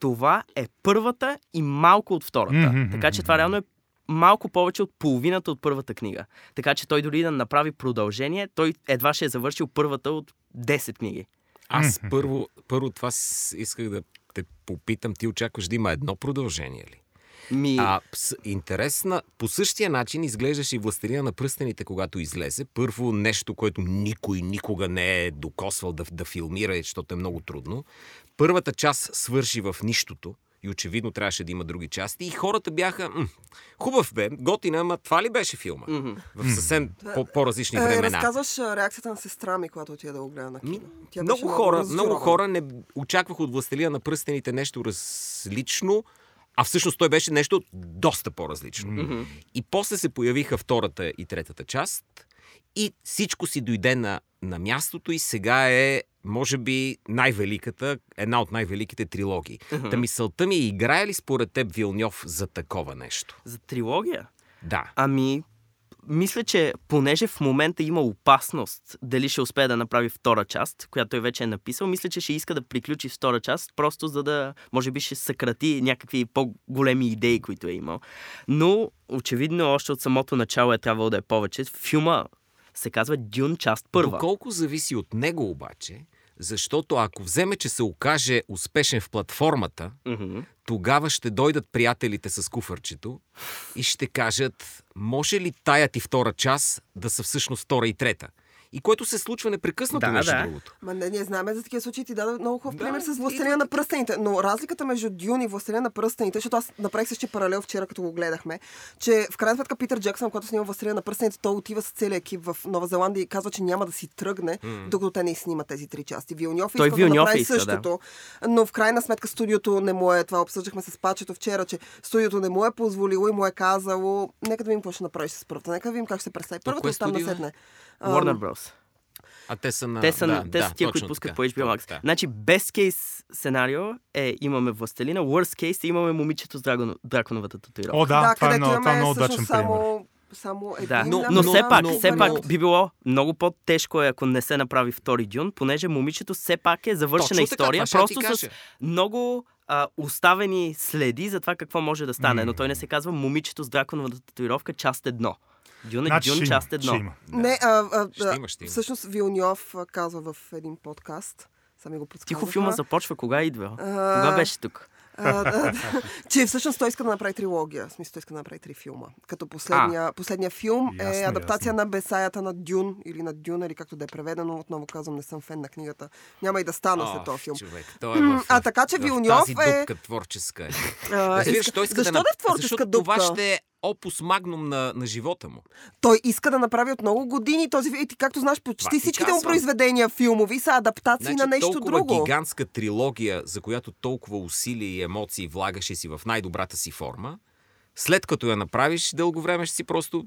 [SPEAKER 3] Това е първата и малко от втората. Mm-hmm, така че това реално е малко повече от половината от първата книга. Така че той дори да направи продължение, той едва ще е завършил първата от 10 книги.
[SPEAKER 1] Аз първо, първо това исках да те попитам. Ти очакваш да има едно продължение ли? Ми... А, с, интересна, по същия начин изглеждаше и Властелина на пръстените, когато излезе. Първо нещо, което никой никога не е докосвал да, да филмира, защото е много трудно. Първата част свърши в нищото и очевидно трябваше да има други части. И хората бяха, м- хубав бе, готина, ама това ли беше филма? Mm-hmm. В съвсем по- по-различни е, времена.
[SPEAKER 2] Разказваш реакцията на сестра ми, когато отида да го гледа на кино.
[SPEAKER 1] Тя много, хора, много хора не очаквах от Властелия на пръстените нещо различно, А всъщност той беше нещо доста по-различно.
[SPEAKER 3] Мгм.
[SPEAKER 1] И после се появиха втората и третата част и всичко си дойде на, на мястото и сега е, може би, най-великата, една от най-великите трилогии.
[SPEAKER 3] Мгм.
[SPEAKER 1] Та мисълта ми е, играе ли според теб Вилньов за такова нещо?
[SPEAKER 3] За трилогия?
[SPEAKER 1] Да.
[SPEAKER 3] Ами, мисля, че понеже в момента има опасност дали ще успее да направи втора част, която той вече е написал, мисля, че ще иска да приключи втора част, просто за да, може би, ще съкрати някакви по-големи идеи, които е имал. Но, очевидно, още от самото начало е трябвало да е повече. Филма се казва Дюн част първа.
[SPEAKER 1] Доколко зависи от него обаче, защото ако вземе, че се окаже успешен в платформата,
[SPEAKER 3] Мгм.
[SPEAKER 1] тогава ще дойдат приятелите с куфърчето и ще кажат, може ли тая ти втора част да са всъщност втора и трета? И което се случва непрекъснато,
[SPEAKER 3] Да,
[SPEAKER 1] между
[SPEAKER 3] да.
[SPEAKER 1] другото.
[SPEAKER 2] Ма не, ние знаем за такива случаи. Ти даде много хубав
[SPEAKER 1] Да,
[SPEAKER 2] пример с
[SPEAKER 1] и
[SPEAKER 2] Властелина
[SPEAKER 1] да,
[SPEAKER 2] на пръстените. Но разликата между Дюн и Властелина на пръстените, защото аз направих същия паралел вчера, като го гледахме, че в крайна сметка Питър Джексън, когато снима Властелина на пръстените, той отива с целия екип в Нова Зеландия и казва, че няма да си тръгне, докато те не снимат тези три части. Вилньов иска да
[SPEAKER 3] Вилньов
[SPEAKER 2] направи
[SPEAKER 3] иска, да.
[SPEAKER 2] същото, но в крайна сметка студиото не му е, това обсъждахме с Пачето вчера, че студиото не му е позволило и му е казало, нека да видим какво ще направиш с първата, нека да видим как ще се представи. Първата оттам
[SPEAKER 1] е?
[SPEAKER 2] насетне.
[SPEAKER 3] Warner Bros.
[SPEAKER 1] А те са на...
[SPEAKER 3] Те са,
[SPEAKER 1] да,
[SPEAKER 3] те
[SPEAKER 1] да,
[SPEAKER 3] са тия, които пускат
[SPEAKER 1] така.
[SPEAKER 3] по HBO Max.
[SPEAKER 1] Да.
[SPEAKER 3] Значи, best case сценарио е имаме Властелина, worst case имаме момичето с драгон, драконовата татуировка.
[SPEAKER 4] О, да, това е много, това е много удачен пример.
[SPEAKER 2] само, само един,
[SPEAKER 3] Да, но, но,
[SPEAKER 1] но-
[SPEAKER 3] все пак,
[SPEAKER 1] но-
[SPEAKER 3] все пак
[SPEAKER 1] но-
[SPEAKER 3] би било много по-тежко е, ако не се направи втори Дюн, понеже момичето все пак е завършена
[SPEAKER 1] Точно така,
[SPEAKER 3] история,
[SPEAKER 1] ти
[SPEAKER 3] просто с много а, оставени следи за това какво може да стане.
[SPEAKER 4] М.
[SPEAKER 3] Но той не се казва момичето с драконовата татуировка, част едно. Дюн е
[SPEAKER 4] Значи
[SPEAKER 3] Дюн, част едно.
[SPEAKER 4] ще има.
[SPEAKER 2] Не, а, а,
[SPEAKER 1] Ще
[SPEAKER 2] а,
[SPEAKER 1] има, ще има.
[SPEAKER 2] всъщност Вилньов а, казва в един подкаст, сами го подсказаха.
[SPEAKER 3] Тихо филма започва. Кога идва?
[SPEAKER 2] А,
[SPEAKER 3] Кога беше тук?
[SPEAKER 2] а, да, че всъщност той иска да направи трилогия. В смисъл, той иска да направи три филма. Като последния, последния филм е
[SPEAKER 4] Ясно,
[SPEAKER 2] адаптация
[SPEAKER 4] ясно.
[SPEAKER 2] на Бесаята на Дюн или на Дюн, или както да е преведено. Отново казвам, не съм фен на книгата. Няма и да стана след
[SPEAKER 1] О,
[SPEAKER 2] този филм.
[SPEAKER 1] Човек, той е в,
[SPEAKER 2] а така че Вилньов
[SPEAKER 1] тази
[SPEAKER 2] е-
[SPEAKER 1] дупка творческа. е.
[SPEAKER 2] А,
[SPEAKER 1] Разбираш,
[SPEAKER 2] иска-
[SPEAKER 1] той иска
[SPEAKER 2] Защо
[SPEAKER 1] да,
[SPEAKER 2] да е в творческа
[SPEAKER 1] Защото
[SPEAKER 2] дупка?
[SPEAKER 1] това ще е опус магнум на, на живота му.
[SPEAKER 2] Той иска да направи от много години този филм. Както знаеш, почти
[SPEAKER 1] ти
[SPEAKER 2] всичките му произведения филмови са адаптации
[SPEAKER 1] Значи,
[SPEAKER 2] на нещо
[SPEAKER 1] толкова
[SPEAKER 2] друго.
[SPEAKER 1] гигантска трилогия, за която толкова усилия и емоции влагаше си в най-добрата си форма, след като я направиш, дълго време ще си просто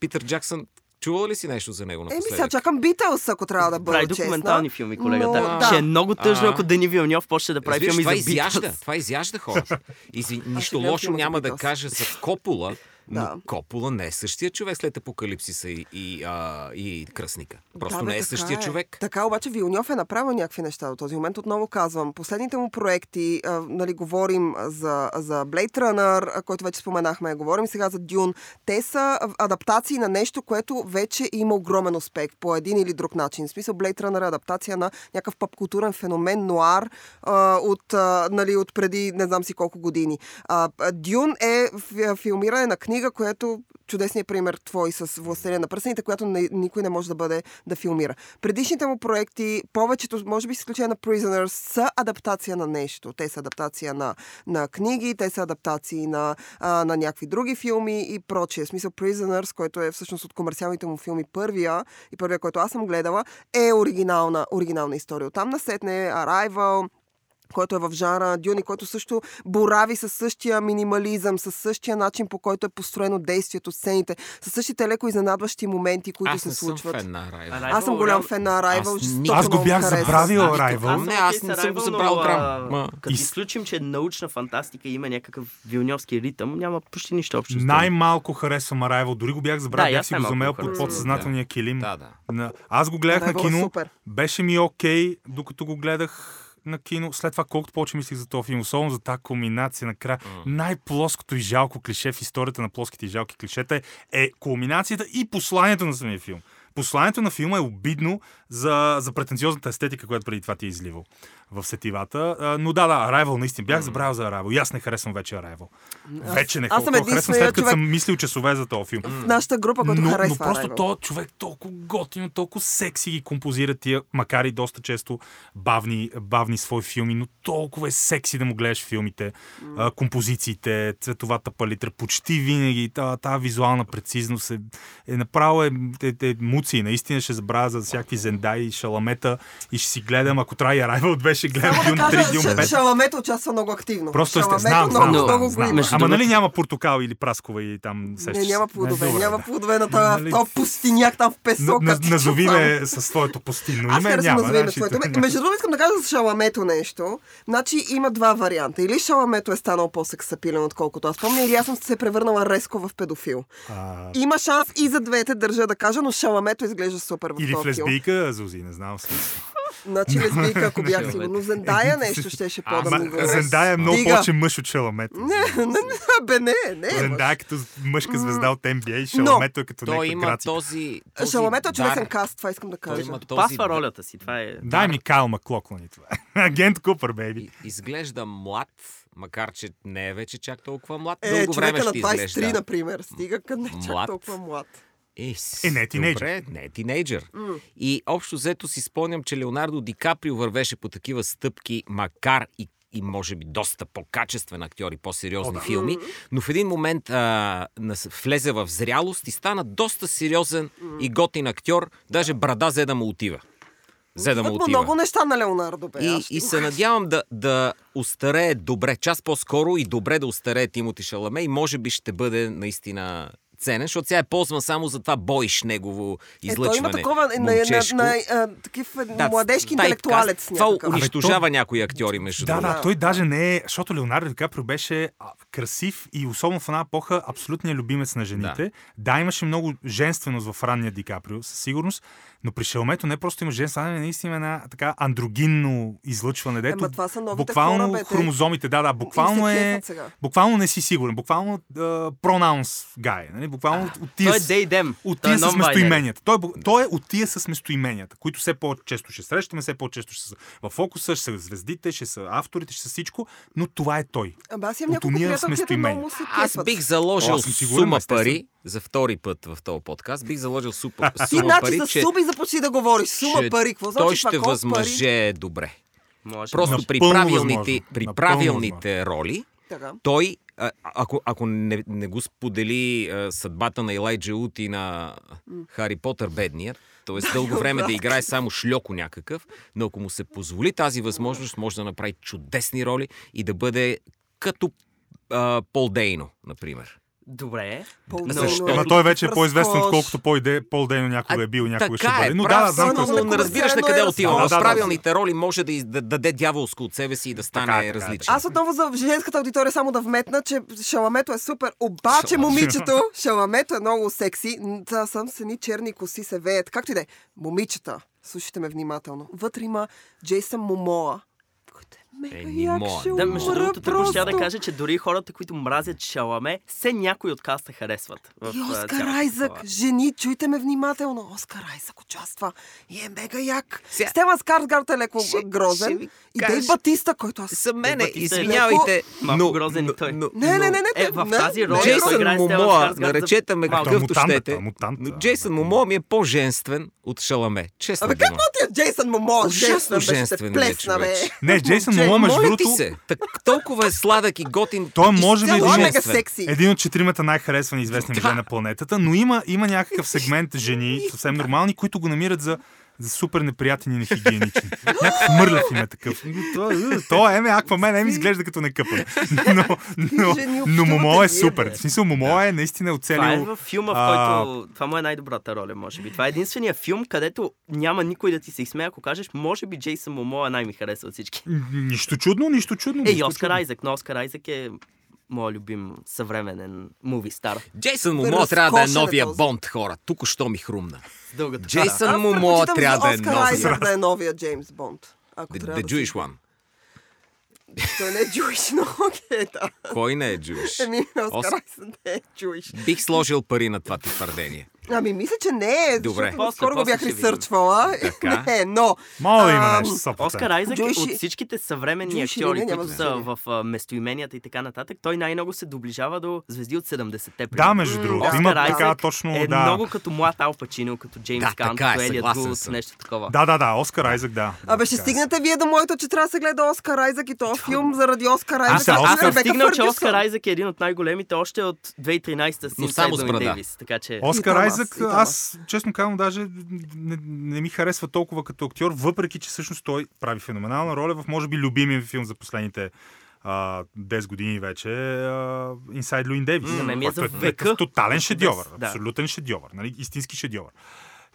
[SPEAKER 1] Питър Джаксън. Чувала ли си нещо за него
[SPEAKER 2] Еми, сега
[SPEAKER 1] напоследък?
[SPEAKER 2] чакам Битълс, ако трябва да бъда
[SPEAKER 3] Прави
[SPEAKER 2] честна.
[SPEAKER 3] документални филми, колегата.
[SPEAKER 2] Но, да.
[SPEAKER 3] Ще е много тъжно, ако Дени Вилньов почне да прави
[SPEAKER 1] Разбираш,
[SPEAKER 3] филми
[SPEAKER 1] това
[SPEAKER 3] за
[SPEAKER 1] изяжда,
[SPEAKER 3] Beatles.
[SPEAKER 1] това изяжда хората. И си, нищо лошо няма да кажа за Копола, но
[SPEAKER 2] Да.
[SPEAKER 1] Копола не е същия човек след апокалипсиса и, и, а, и кръсника. Просто
[SPEAKER 2] Да, бе,
[SPEAKER 1] не е същия човек.
[SPEAKER 2] Така обаче Вилньов е направил някакви неща до този момент. Отново казвам, последните му проекти, а, нали, говорим за, за Blade Runner, който вече споменахме, говорим сега за Дюн. Те са адаптации на нещо, което вече има огромен успех по един или друг начин. В смисъл Blade Runner е адаптация на някакъв пъпкултурен феномен, нуар, а, от, а, нали, от преди не знам си колко години. А, Дюн е фи- филмиране на книга, което чудесният пример твой с Властелина на пръстените, която никой не може да бъде да филмира. Предишните му проекти, повечето, може би с изключение на Prisoners, са адаптация на нещо. Те са адаптация на, на книги, те са адаптации на, а, на някакви други филми и прочие. В смисъл Prisoners, който е всъщност от комерциалните му филми първия и първия, който аз съм гледала, е оригинална, оригинална история. Оттам насетне Arrival, който е в жанра Дюни, който също борави със същия минимализъм, със същия начин, по който е построено действието, сцените, със същите леко изненадващи моменти, които
[SPEAKER 1] Аз
[SPEAKER 2] се случват.
[SPEAKER 1] фен на Arrival.
[SPEAKER 3] Arrival,
[SPEAKER 2] Аз съм голям фен на Arrival.
[SPEAKER 1] Аз ни-
[SPEAKER 4] Аз го бях забравил
[SPEAKER 1] Аз
[SPEAKER 4] Arrival.
[SPEAKER 1] не, аз не съм го
[SPEAKER 3] Arrival,
[SPEAKER 1] забрал грам.
[SPEAKER 3] Като
[SPEAKER 4] Из-
[SPEAKER 3] изключим, че научна фантастика има някакъв вилньовски ритъм, няма почти нищо общо.
[SPEAKER 4] Най-малко харесвам Arrival. Дори го бях забравил,
[SPEAKER 3] Да,
[SPEAKER 4] бях
[SPEAKER 3] аз
[SPEAKER 4] си го замел
[SPEAKER 3] го
[SPEAKER 4] под подсъзнателния килим.
[SPEAKER 1] Да, да.
[SPEAKER 4] На- Аз го гледах на
[SPEAKER 2] Arrival е
[SPEAKER 4] кино,
[SPEAKER 2] супер.
[SPEAKER 4] беше ми окей, докато го гледах на кино. След това колкото повече мислих за този филм, особено за тази кулминация накрая. Най-плоското и жалко клише в историята на плоските и жалки клишета е, е кулминацията и посланието на самия филм. Посланието на филма е обидно за, за претенциозната естетика, която преди това ти е изливал в сетивата. А, Но да, да, Arrival, наистина. Бях забравил за Arrival. И аз не харесвам вече Arrival. Вече не
[SPEAKER 2] аз съм
[SPEAKER 4] харесвам след като
[SPEAKER 2] човек-
[SPEAKER 4] съм мислил часове за този филм.
[SPEAKER 2] В нашата група, който
[SPEAKER 4] Но, но
[SPEAKER 2] харесва
[SPEAKER 4] просто
[SPEAKER 2] Arrival.
[SPEAKER 4] то човек толкова готино, толкова секси ги композира тия, макар и доста често бавни, бавни свои филми, но толкова е секси да му гледаш филмите, а, композициите, цветовата палитра, почти винаги тази, тази визуална прецизност е, е направо е, е, е, муци. Наистина ще забравя за всякакви зендай и шаламета и ще си гледам, ако трябва и Arrival беше гледам
[SPEAKER 2] Само
[SPEAKER 4] Дюн
[SPEAKER 2] да
[SPEAKER 4] 3,
[SPEAKER 2] кажа,
[SPEAKER 4] Дюн
[SPEAKER 2] Ша-
[SPEAKER 4] 5.
[SPEAKER 2] Шаламето участва много активно.
[SPEAKER 4] Просто сте,
[SPEAKER 2] Шаламето
[SPEAKER 4] знам,
[SPEAKER 2] много,
[SPEAKER 4] знам,
[SPEAKER 2] много
[SPEAKER 4] знам, Ама нали
[SPEAKER 3] другото-
[SPEAKER 4] няма портокал или праскова и там
[SPEAKER 2] Не,
[SPEAKER 4] сещаш
[SPEAKER 2] няма плодове,
[SPEAKER 4] Не,
[SPEAKER 2] няма плодове на този
[SPEAKER 4] Нали-
[SPEAKER 2] пустиняк там в песок.
[SPEAKER 4] На-
[SPEAKER 2] като
[SPEAKER 4] на- Назови ме със своето постинно
[SPEAKER 2] Аз
[SPEAKER 4] име,
[SPEAKER 2] харесвам
[SPEAKER 4] няма.
[SPEAKER 2] назови ме
[SPEAKER 4] значи,
[SPEAKER 2] своето име. Между другото искам да кажа за шаламето нещо. Значи има два варианта. Или шаламето е станал по-сексапилен, отколкото аз помня, или аз съм се превърнала резко в педофил.
[SPEAKER 4] А,
[SPEAKER 2] Има шанс и за двете държа да кажа, но шаламето изглежда супер в
[SPEAKER 4] Или в лесбийка, Зузи, не знам. Смисъл.
[SPEAKER 2] Значи лесбийка, ако бях сигурно. Зендая нещо щеше по да
[SPEAKER 4] Ама
[SPEAKER 2] ми го...
[SPEAKER 4] Зендая е много повече мъж от Шаламето.
[SPEAKER 2] Не, не, не, бе, не, не.
[SPEAKER 4] Зендая е като мъжка звезда от NBA, Шаламето е като
[SPEAKER 1] Той има този,
[SPEAKER 2] Шаламето е чудесен каст, това искам да кажа.
[SPEAKER 3] Пасва ролята си. Това е...
[SPEAKER 4] Дай ми Кайл Маклоклан и това. Агент Купър, бейби.
[SPEAKER 1] И- Изглежда млад, макар че не е вече чак толкова млад.
[SPEAKER 2] Е,
[SPEAKER 1] Дълго време
[SPEAKER 2] човека на
[SPEAKER 1] ще
[SPEAKER 2] 23,
[SPEAKER 1] изглежда.
[SPEAKER 2] например. Стига къде не е чак толкова млад.
[SPEAKER 1] Е, с-
[SPEAKER 4] Е, не е тинейджър.
[SPEAKER 1] Добре, не е тинейджър. И общо взето си спомням, че Леонардо Ди Каприо вървеше по такива стъпки, макар и и може би доста по-качествен актьор и по-сериозни филми, но в един момент а, влезе в зрялост и стана доста сериозен и готин актьор, даже брада взе да му отива. Взе да му отива.
[SPEAKER 2] много неща на Леонардо, бе.
[SPEAKER 1] И, и се надявам да, да устарее добре, час по-скоро и добре да устарее Тимоти Шаламе и може би ще бъде наистина ценен, защото сега е ползван само за това бойш негово
[SPEAKER 2] Е, той
[SPEAKER 1] излъчване.
[SPEAKER 2] има такова на, на, на, на, а, такив
[SPEAKER 1] Да,
[SPEAKER 2] младежки интелектуалец
[SPEAKER 1] Това
[SPEAKER 2] някакъв.
[SPEAKER 1] унищожава
[SPEAKER 4] Абе,
[SPEAKER 1] някои актьори, между
[SPEAKER 4] Да,
[SPEAKER 1] другото.
[SPEAKER 4] да, той даже не е, защото Леонардо Ди Каприо беше красив и особено в една епоха абсолютният любимец на жените. Да. да, имаше много женственост в ранния Ди Каприо, със сигурност, но при Шелмето не просто има женственост, а наистина една така андрогинно излъчване, дето
[SPEAKER 2] Ема това са новите
[SPEAKER 4] буквално
[SPEAKER 2] хора, бе, те-
[SPEAKER 4] хромозомите, да, да, буквално е, буквално не си сигурен, буквално пронаунс гай, нали? буквално от тия,
[SPEAKER 3] Той е them.
[SPEAKER 4] от
[SPEAKER 3] Той е
[SPEAKER 4] тия с местоименията. Той, е бу- той е от тия с местоименията, които все по-често ще срещаме, все по-често ще са в фокуса, ще са звездите, ще са авторите, ще са всичко, но това е той.
[SPEAKER 2] Ама аз имам няколко приятелки, които
[SPEAKER 4] местоимения.
[SPEAKER 2] много се
[SPEAKER 1] Аз бих заложил
[SPEAKER 4] О, аз сигурен,
[SPEAKER 1] сума пари за втори път в този подкаст. Бих заложил супа,
[SPEAKER 2] Ти,
[SPEAKER 1] сума
[SPEAKER 2] значи,
[SPEAKER 1] пари,
[SPEAKER 2] с
[SPEAKER 1] че,
[SPEAKER 2] суби започни да говориш. Сума
[SPEAKER 1] че
[SPEAKER 2] пари. Какво значи
[SPEAKER 1] той ще възмъже добре.
[SPEAKER 3] Може.
[SPEAKER 1] Просто
[SPEAKER 4] Напълно
[SPEAKER 1] при
[SPEAKER 4] възможно.
[SPEAKER 1] правилните, при
[SPEAKER 4] Напълно
[SPEAKER 1] правилните роли,
[SPEAKER 2] Пари? Така.
[SPEAKER 1] той, а, ако, ако не, не го сподели а, съдбата на Елайджа Ут и на Хари Потър бедният, т.е. дълго време да играе само шльоко някакъв, но ако му се позволи тази възможност, може да направи чудесни роли и да бъде като а, Пол Дейно, например.
[SPEAKER 3] Добре.
[SPEAKER 2] Пол
[SPEAKER 3] Но-
[SPEAKER 1] Защо?
[SPEAKER 4] Ама той вече е по-известен, отколкото Пол, Де, Пол Дейно някога е бил някога ще бъде.
[SPEAKER 1] е,
[SPEAKER 4] Но да,
[SPEAKER 1] прав
[SPEAKER 4] да, знам
[SPEAKER 1] но, но не разбираш на къде
[SPEAKER 2] е
[SPEAKER 1] отива.
[SPEAKER 4] разкош.
[SPEAKER 1] В
[SPEAKER 4] Да, да, да.
[SPEAKER 1] правилните роли може да, да даде дяволско от себе си и да стане
[SPEAKER 4] Така е, така
[SPEAKER 1] различен.
[SPEAKER 2] Аз отново за женската аудитория само да вметна, че шаламето е супер. Обаче момичето, шаламето е много секси. Та съм с едни черни коси се веят. Както и да е. Момичета, слушайте ме внимателно. Вътре има Джейсън Момоа, мега
[SPEAKER 1] Е.
[SPEAKER 2] Ще
[SPEAKER 3] Да, между другото, ще да кажа, че дори хората, които мразят Шаламе, все някой от каста харесват. В,
[SPEAKER 2] И Оскар Айзък,
[SPEAKER 3] това.
[SPEAKER 2] жени, чуйте ме внимателно. Оскар Айзък участва и е мега як.
[SPEAKER 1] Сега-
[SPEAKER 2] Стелан Скарсгард е леко
[SPEAKER 1] Ще- ще
[SPEAKER 2] грозен.
[SPEAKER 1] ви
[SPEAKER 2] И
[SPEAKER 1] кажа-
[SPEAKER 2] Дейв Батиста, който аз...
[SPEAKER 1] За мене,
[SPEAKER 3] Батиста е
[SPEAKER 1] извинявайте,
[SPEAKER 3] малко
[SPEAKER 1] но...
[SPEAKER 3] грозен и
[SPEAKER 1] но-
[SPEAKER 3] той.
[SPEAKER 1] но-
[SPEAKER 2] Не, не, не, не.
[SPEAKER 3] Е, в тази роля
[SPEAKER 1] Джейсън Момоа, наречете ме какъвто
[SPEAKER 4] Мутанта,
[SPEAKER 1] щете, но Джейсън Момоа ми е по-женствен от Шаламе. Честно
[SPEAKER 2] Абе, как ти е Джейсън Момоа?
[SPEAKER 1] Ужасно
[SPEAKER 2] ще
[SPEAKER 1] женствен е.
[SPEAKER 4] Не, Джейсън Момо, между другото,
[SPEAKER 1] се, так, толкова е сладък и готин.
[SPEAKER 4] Той може би
[SPEAKER 2] е
[SPEAKER 4] един-
[SPEAKER 2] мега секси.
[SPEAKER 4] един от четиримата най-харесвани известни мъже на планетата, но има, има някакъв сегмент жени, съвсем нормални, които го намират за, за супер неприятен и нехигиеничен. Някакъв мърлев им е такъв. То, е, ме, Аквамен, ем изглежда като некъпан. Но, но, но Момо е супер. В смисъл, Момо е наистина
[SPEAKER 3] Това е
[SPEAKER 4] оцелил...
[SPEAKER 3] във филма, в който... Това му е най-добрата роля, може би. Това е единствения филм, където няма никой да ти се изсмее, ако кажеш, може би Джейсън Момо е най-ми хареса от всички.
[SPEAKER 4] Нищо чудно, нищо чудно.
[SPEAKER 3] Е, и Оскар. Айзек, но Оскар Айзек е моят любим съвременен муви стар.
[SPEAKER 1] Джейсън
[SPEAKER 2] Разкошен
[SPEAKER 1] трябва да е
[SPEAKER 2] е
[SPEAKER 1] новия
[SPEAKER 2] този.
[SPEAKER 1] Бонд, хора. Тук що ми хрумна.
[SPEAKER 3] Дългата
[SPEAKER 1] Джейсън
[SPEAKER 2] предпочитам
[SPEAKER 1] трябва да е новия.
[SPEAKER 2] Да е новия Джеймс Бонд. Ако
[SPEAKER 1] The, the
[SPEAKER 2] да
[SPEAKER 1] Jewish
[SPEAKER 2] си...
[SPEAKER 1] one.
[SPEAKER 2] Той не е Jewish, но окей, да.
[SPEAKER 1] Кой не е Jewish?
[SPEAKER 2] Еми, Оскар
[SPEAKER 1] Ос-
[SPEAKER 2] не е Jewish.
[SPEAKER 1] Бих сложил пари на това ти твърдение.
[SPEAKER 2] Ами, мисля, че не е.
[SPEAKER 1] Добре.
[SPEAKER 2] защото
[SPEAKER 3] После,
[SPEAKER 2] Скоро го бях ресърчвала. Не, но...
[SPEAKER 4] Мога има нещо. 100%.
[SPEAKER 3] Оскар Айзек е
[SPEAKER 2] Джойши-
[SPEAKER 3] от всичките съвременни
[SPEAKER 2] Джойши
[SPEAKER 3] актьори,
[SPEAKER 2] не,
[SPEAKER 3] които са в а, местоименията и така нататък, той най-много се доближава до звезди от 70-те.
[SPEAKER 4] Да, между другото.
[SPEAKER 3] Оскар
[SPEAKER 4] Има
[SPEAKER 3] Айзек
[SPEAKER 4] така точно,
[SPEAKER 3] е
[SPEAKER 4] да.
[SPEAKER 3] много като млад Ал Пачино, като Джеймс
[SPEAKER 1] Да,
[SPEAKER 3] Кан,
[SPEAKER 1] е,
[SPEAKER 3] като
[SPEAKER 1] съгласен
[SPEAKER 3] Гулт, нещо такова.
[SPEAKER 4] Да, да, да, Оскар Айзек, да.
[SPEAKER 2] Абе, ще
[SPEAKER 4] е.
[SPEAKER 2] стигнете вие до моето, че трябва да се гледа Оскар Айзек и този филм заради Оскар Айзек. Аз
[SPEAKER 3] съм стигнал, че. Оскар Айзек е един от най-големите още от 2013 с
[SPEAKER 1] Но само с брада.
[SPEAKER 3] Дейвис. Така че...
[SPEAKER 4] Оскар
[SPEAKER 2] И
[SPEAKER 4] Айзек
[SPEAKER 2] аз.
[SPEAKER 4] Аз, честно казвам, даже не, не ми харесва толкова като актьор, въпреки че всъщност той прави феноменална роля в, може би, любимия ми филм за последните а, 10 години вече, Inside Davis.
[SPEAKER 3] На мен ми е за века.
[SPEAKER 4] такъв тотален шедьовър,
[SPEAKER 3] Да.
[SPEAKER 4] абсолютен шедьовър, нали? истински шедьовър.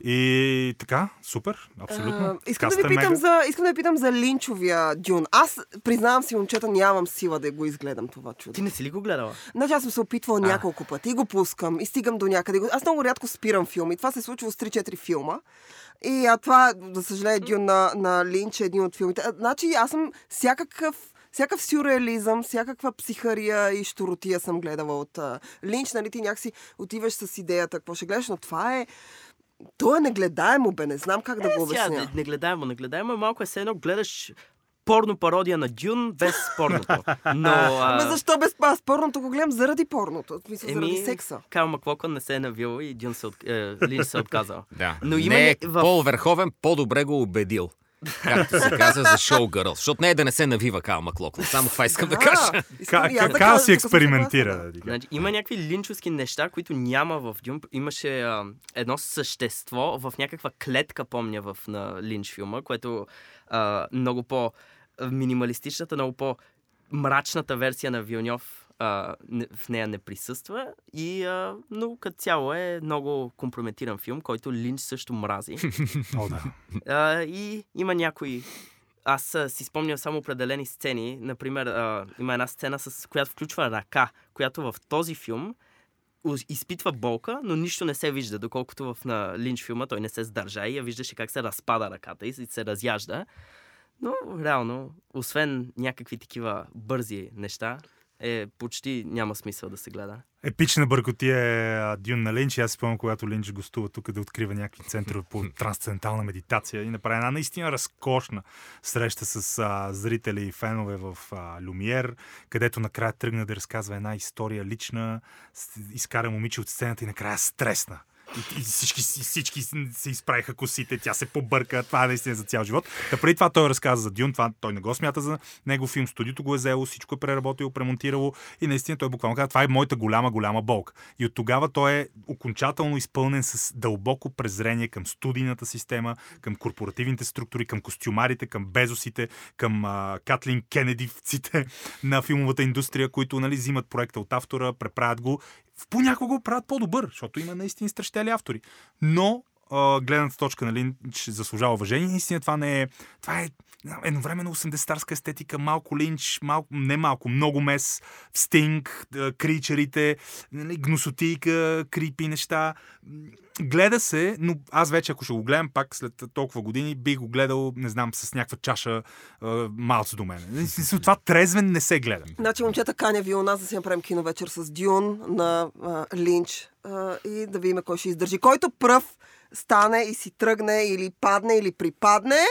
[SPEAKER 4] И така, супер, абсолютно.
[SPEAKER 2] А, искам, да ви
[SPEAKER 4] е
[SPEAKER 2] питам
[SPEAKER 4] мега.
[SPEAKER 2] за, искам да ви питам за линчовия дюн. Аз, признавам си, момчета, нямам сила да го изгледам това чудо.
[SPEAKER 3] Ти не си ли го гледала?
[SPEAKER 2] Значи аз съм се опитвала няколко пъти и го пускам и стигам до някъде. Аз много рядко спирам филми. Това се е случва с 3-4 филма. И а това, за съжаление, Дюн на, на Линч е един от филмите. А, значи аз съм всякакъв всякакъв сюрреализъм, всякаква психария и щуротия съм гледала от а, Линч. Нали, ти някакси отиваш с идеята какво ще гледаш, но това е... То е негледаемо, бе. Не знам как да го
[SPEAKER 3] Е, сега,
[SPEAKER 2] обясня.
[SPEAKER 3] не, не гледаемо, не гледаемо. Малко е все едно гледаш порно пародия на Дюн без порното. Но... А...
[SPEAKER 2] Ама защо без аз порното го гледам заради порното? В смисъл, заради секса.
[SPEAKER 3] Карл Маклокън не се е навил и Дюн се от... е, Линч се е отказал.
[SPEAKER 1] Да.
[SPEAKER 3] Но има
[SPEAKER 1] не е
[SPEAKER 3] в-
[SPEAKER 1] Пол Верховен по-добре го убедил. Както се казва за шоу Гърл. Защото не е да не се навива Кал Маклоклен. Само това искам да кажа.
[SPEAKER 2] да кажа,
[SPEAKER 4] си експериментира? кажа.
[SPEAKER 3] Значи, има някакви линчовски неща, които няма в Дюн. Имаше а, едно същество в някаква клетка, помня, в на Линч филма, което а, много по минималистичната, много по мрачната версия на Вилньов а, не- в нея не присъства. И, а, но като цяло е много компрометиран филм, който Линч също мрази.
[SPEAKER 4] О, да.
[SPEAKER 3] А, и има някои. Аз си спомням само определени сцени. Например, а, има една сцена, с която включва ръка, която в този филм изпитва болка, но нищо не се вижда, доколкото в на Линч филма той не се сдържа и я виждаше как се разпада ръката и се разяжда. Но реално, освен някакви такива бързи неща, е почти няма смисъл да се гледа.
[SPEAKER 4] Епична бъркотия е Дюн на Линч. Аз спомням, когато Линч гостува тук да открива някакви центрове по трансцендентална медитация и направи една наистина разкошна среща с а, зрители и фенове в а, Люмиер, където накрая тръгна да разказва една история лична, изкара момиче от сцената и накрая стресна. И, и всички, всички се изправиха косите, тя се побърка, това е наистина за цял живот. Та преди това той разказа за Дюн, това той не го смята за него филм, студиото го е взело, всичко е преработило, премонтирало и наистина той буквално каза, това е моята голяма, голяма болка. И от тогава той е окончателно изпълнен с дълбоко презрение към студийната система, към корпоративните структури, към костюмарите, към Безосите, към а, Катлин Кенедивците на филмовата индустрия, които нали, взимат проекта от автора, преправят го. Понякога го правят по-добър, защото има наистина изтрещели автори. Но гледната точка на Линч заслужава уважение. Наистина това не е... Това е едновременно 80-тарска естетика, малко линч, малко, не малко, много мес, стинг, кричерите, нали, гносотийка, крипи неща. Гледа се, но аз вече, ако ще го гледам пак след толкова години, бих го гледал, не знам, с някаква чаша а, малце до мен. Това трезвен не се гледам.
[SPEAKER 2] Значи, момчета, каня ви у нас да си направим кино вечер с Дюн на а, Линч а, и да видим кой ще издържи. Който пръв стане и си тръгне или падне или припадне,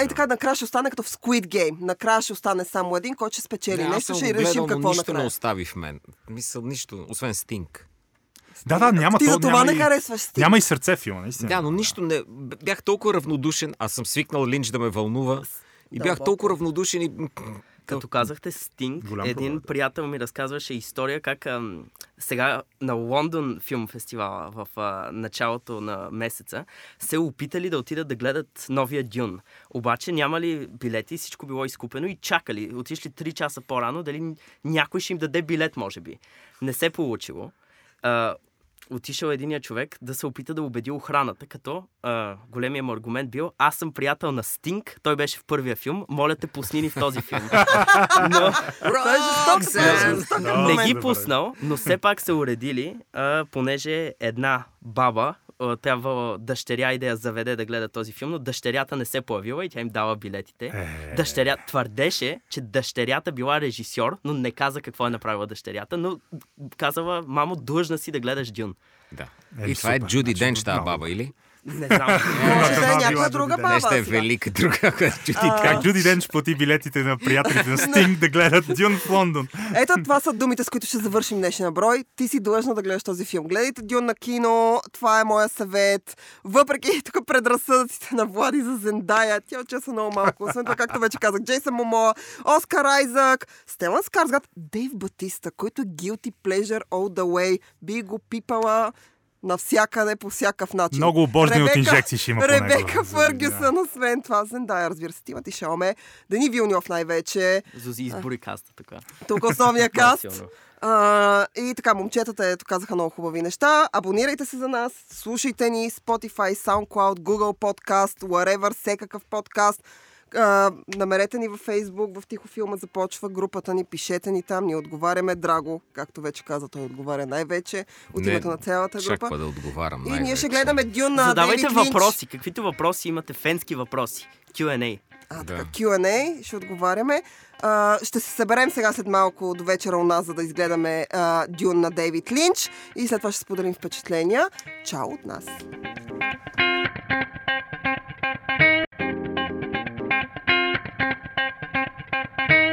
[SPEAKER 2] ей така, накрая ще остане като в Squid Game. Накрая ще остане само един, който ще спечели
[SPEAKER 1] Не,
[SPEAKER 2] нещо, ще решим какво
[SPEAKER 1] нищо не
[SPEAKER 2] накрая.
[SPEAKER 1] остави в мен. Мисъл, нищо, освен Стинг.
[SPEAKER 4] Да, да, няма
[SPEAKER 2] Ти
[SPEAKER 4] то,
[SPEAKER 2] за това
[SPEAKER 4] няма
[SPEAKER 2] не
[SPEAKER 4] и-
[SPEAKER 2] харесваш стил.
[SPEAKER 4] Няма и сърце филма, наистина.
[SPEAKER 1] Да, но нищо не... Бях толкова равнодушен, аз съм свикнал Линч да ме вълнува. И бях толкова равнодушен и...
[SPEAKER 3] Като казахте Стинг,
[SPEAKER 4] Голям
[SPEAKER 3] един
[SPEAKER 4] проблем.
[SPEAKER 3] приятел ми разказваше история как ам, сега на Лондон филм фестивала в а, началото на месеца се опитали да отидат да гледат новия Дюн. Обаче нямали билети, всичко било изкупено и чакали. Отишли 3 часа по-рано, дали някой ще им даде билет, може би. Не се получило. А, отишъл единия човек да се опита да убеди охраната, като а, големия му аргумент бил аз съм приятел на Стинг, той беше в първия филм, моля те пусни ни в този филм. Но
[SPEAKER 2] Това е жесток, е
[SPEAKER 3] не ги
[SPEAKER 4] добре.
[SPEAKER 3] пуснал, но все пак се уредили, а, понеже една баба трябва дъщеря и да я заведе да гледа този филм, но дъщерята не се появила и тя им дава билетите.
[SPEAKER 4] Е.
[SPEAKER 3] Дъщеря твърдеше, че дъщерята била режисьор, но не каза какво е направила дъщерята, но казала, мамо, длъжна си да гледаш Дюн.
[SPEAKER 1] Да.
[SPEAKER 4] Е,
[SPEAKER 1] и това е
[SPEAKER 4] супер,
[SPEAKER 1] Джуди
[SPEAKER 4] значи
[SPEAKER 1] Денч, тази баба, или?
[SPEAKER 3] Не знам.
[SPEAKER 2] Може да е някаква друга баба.
[SPEAKER 1] Нещо е велика друга,
[SPEAKER 2] А,
[SPEAKER 4] Как Джуди Денч плати билетите на приятелите на Стинг да гледат Дюн в Лондон.
[SPEAKER 2] Ето това са думите, с които ще завършим днешния брой. Ти си длъжна да гледаш този филм. Гледайте Дюн на кино, това е моя съвет. Въпреки тук предразсъдъците на Влади за Зендая, тя участва много малко. Освен това, както вече казах, Джейсън Момоа, Оскар Айзък, Стелан Скарсгат, Дейв Батиста, който е guilty pleasure all the way. Би го пипала Навсякъде, по всякакъв начин.
[SPEAKER 4] Много обождани от
[SPEAKER 2] Ребека-
[SPEAKER 4] инжекции ще има.
[SPEAKER 2] Ребека Фъргюсън, освен това, Зендая, разбира се, Тимати Шалме, Дани Вилньов най-вече,
[SPEAKER 3] Зузи избори каста така.
[SPEAKER 2] тук основния каст. А, и така, момчетата ето казаха много хубави неща. Абонирайте се за нас, слушайте ни Spotify, SoundCloud, Google Podcast, wherever, всекакъв подкаст. А, намерете ни във Facebook, в Тихо филма започва групата ни, пишете ни там, ни отговаряме. Драго, както вече каза, той отговаря най-вече от
[SPEAKER 1] Не,
[SPEAKER 2] името на цялата група.
[SPEAKER 1] Чаква да отговарям.
[SPEAKER 2] И ние ще
[SPEAKER 1] най-вече.
[SPEAKER 2] гледаме Дюн на
[SPEAKER 3] Задавайте
[SPEAKER 2] Дейвид Линч.
[SPEAKER 3] въпроси. Каквито въпроси имате? Фенски въпроси. Q&A.
[SPEAKER 2] А,
[SPEAKER 1] Да.
[SPEAKER 2] така, Q&A, ще отговаряме. А, ще се съберем сега след малко до вечера у нас, за да изгледаме а, Дюн на Дейвид Линч и след това ще споделим впечатления. Чао от нас!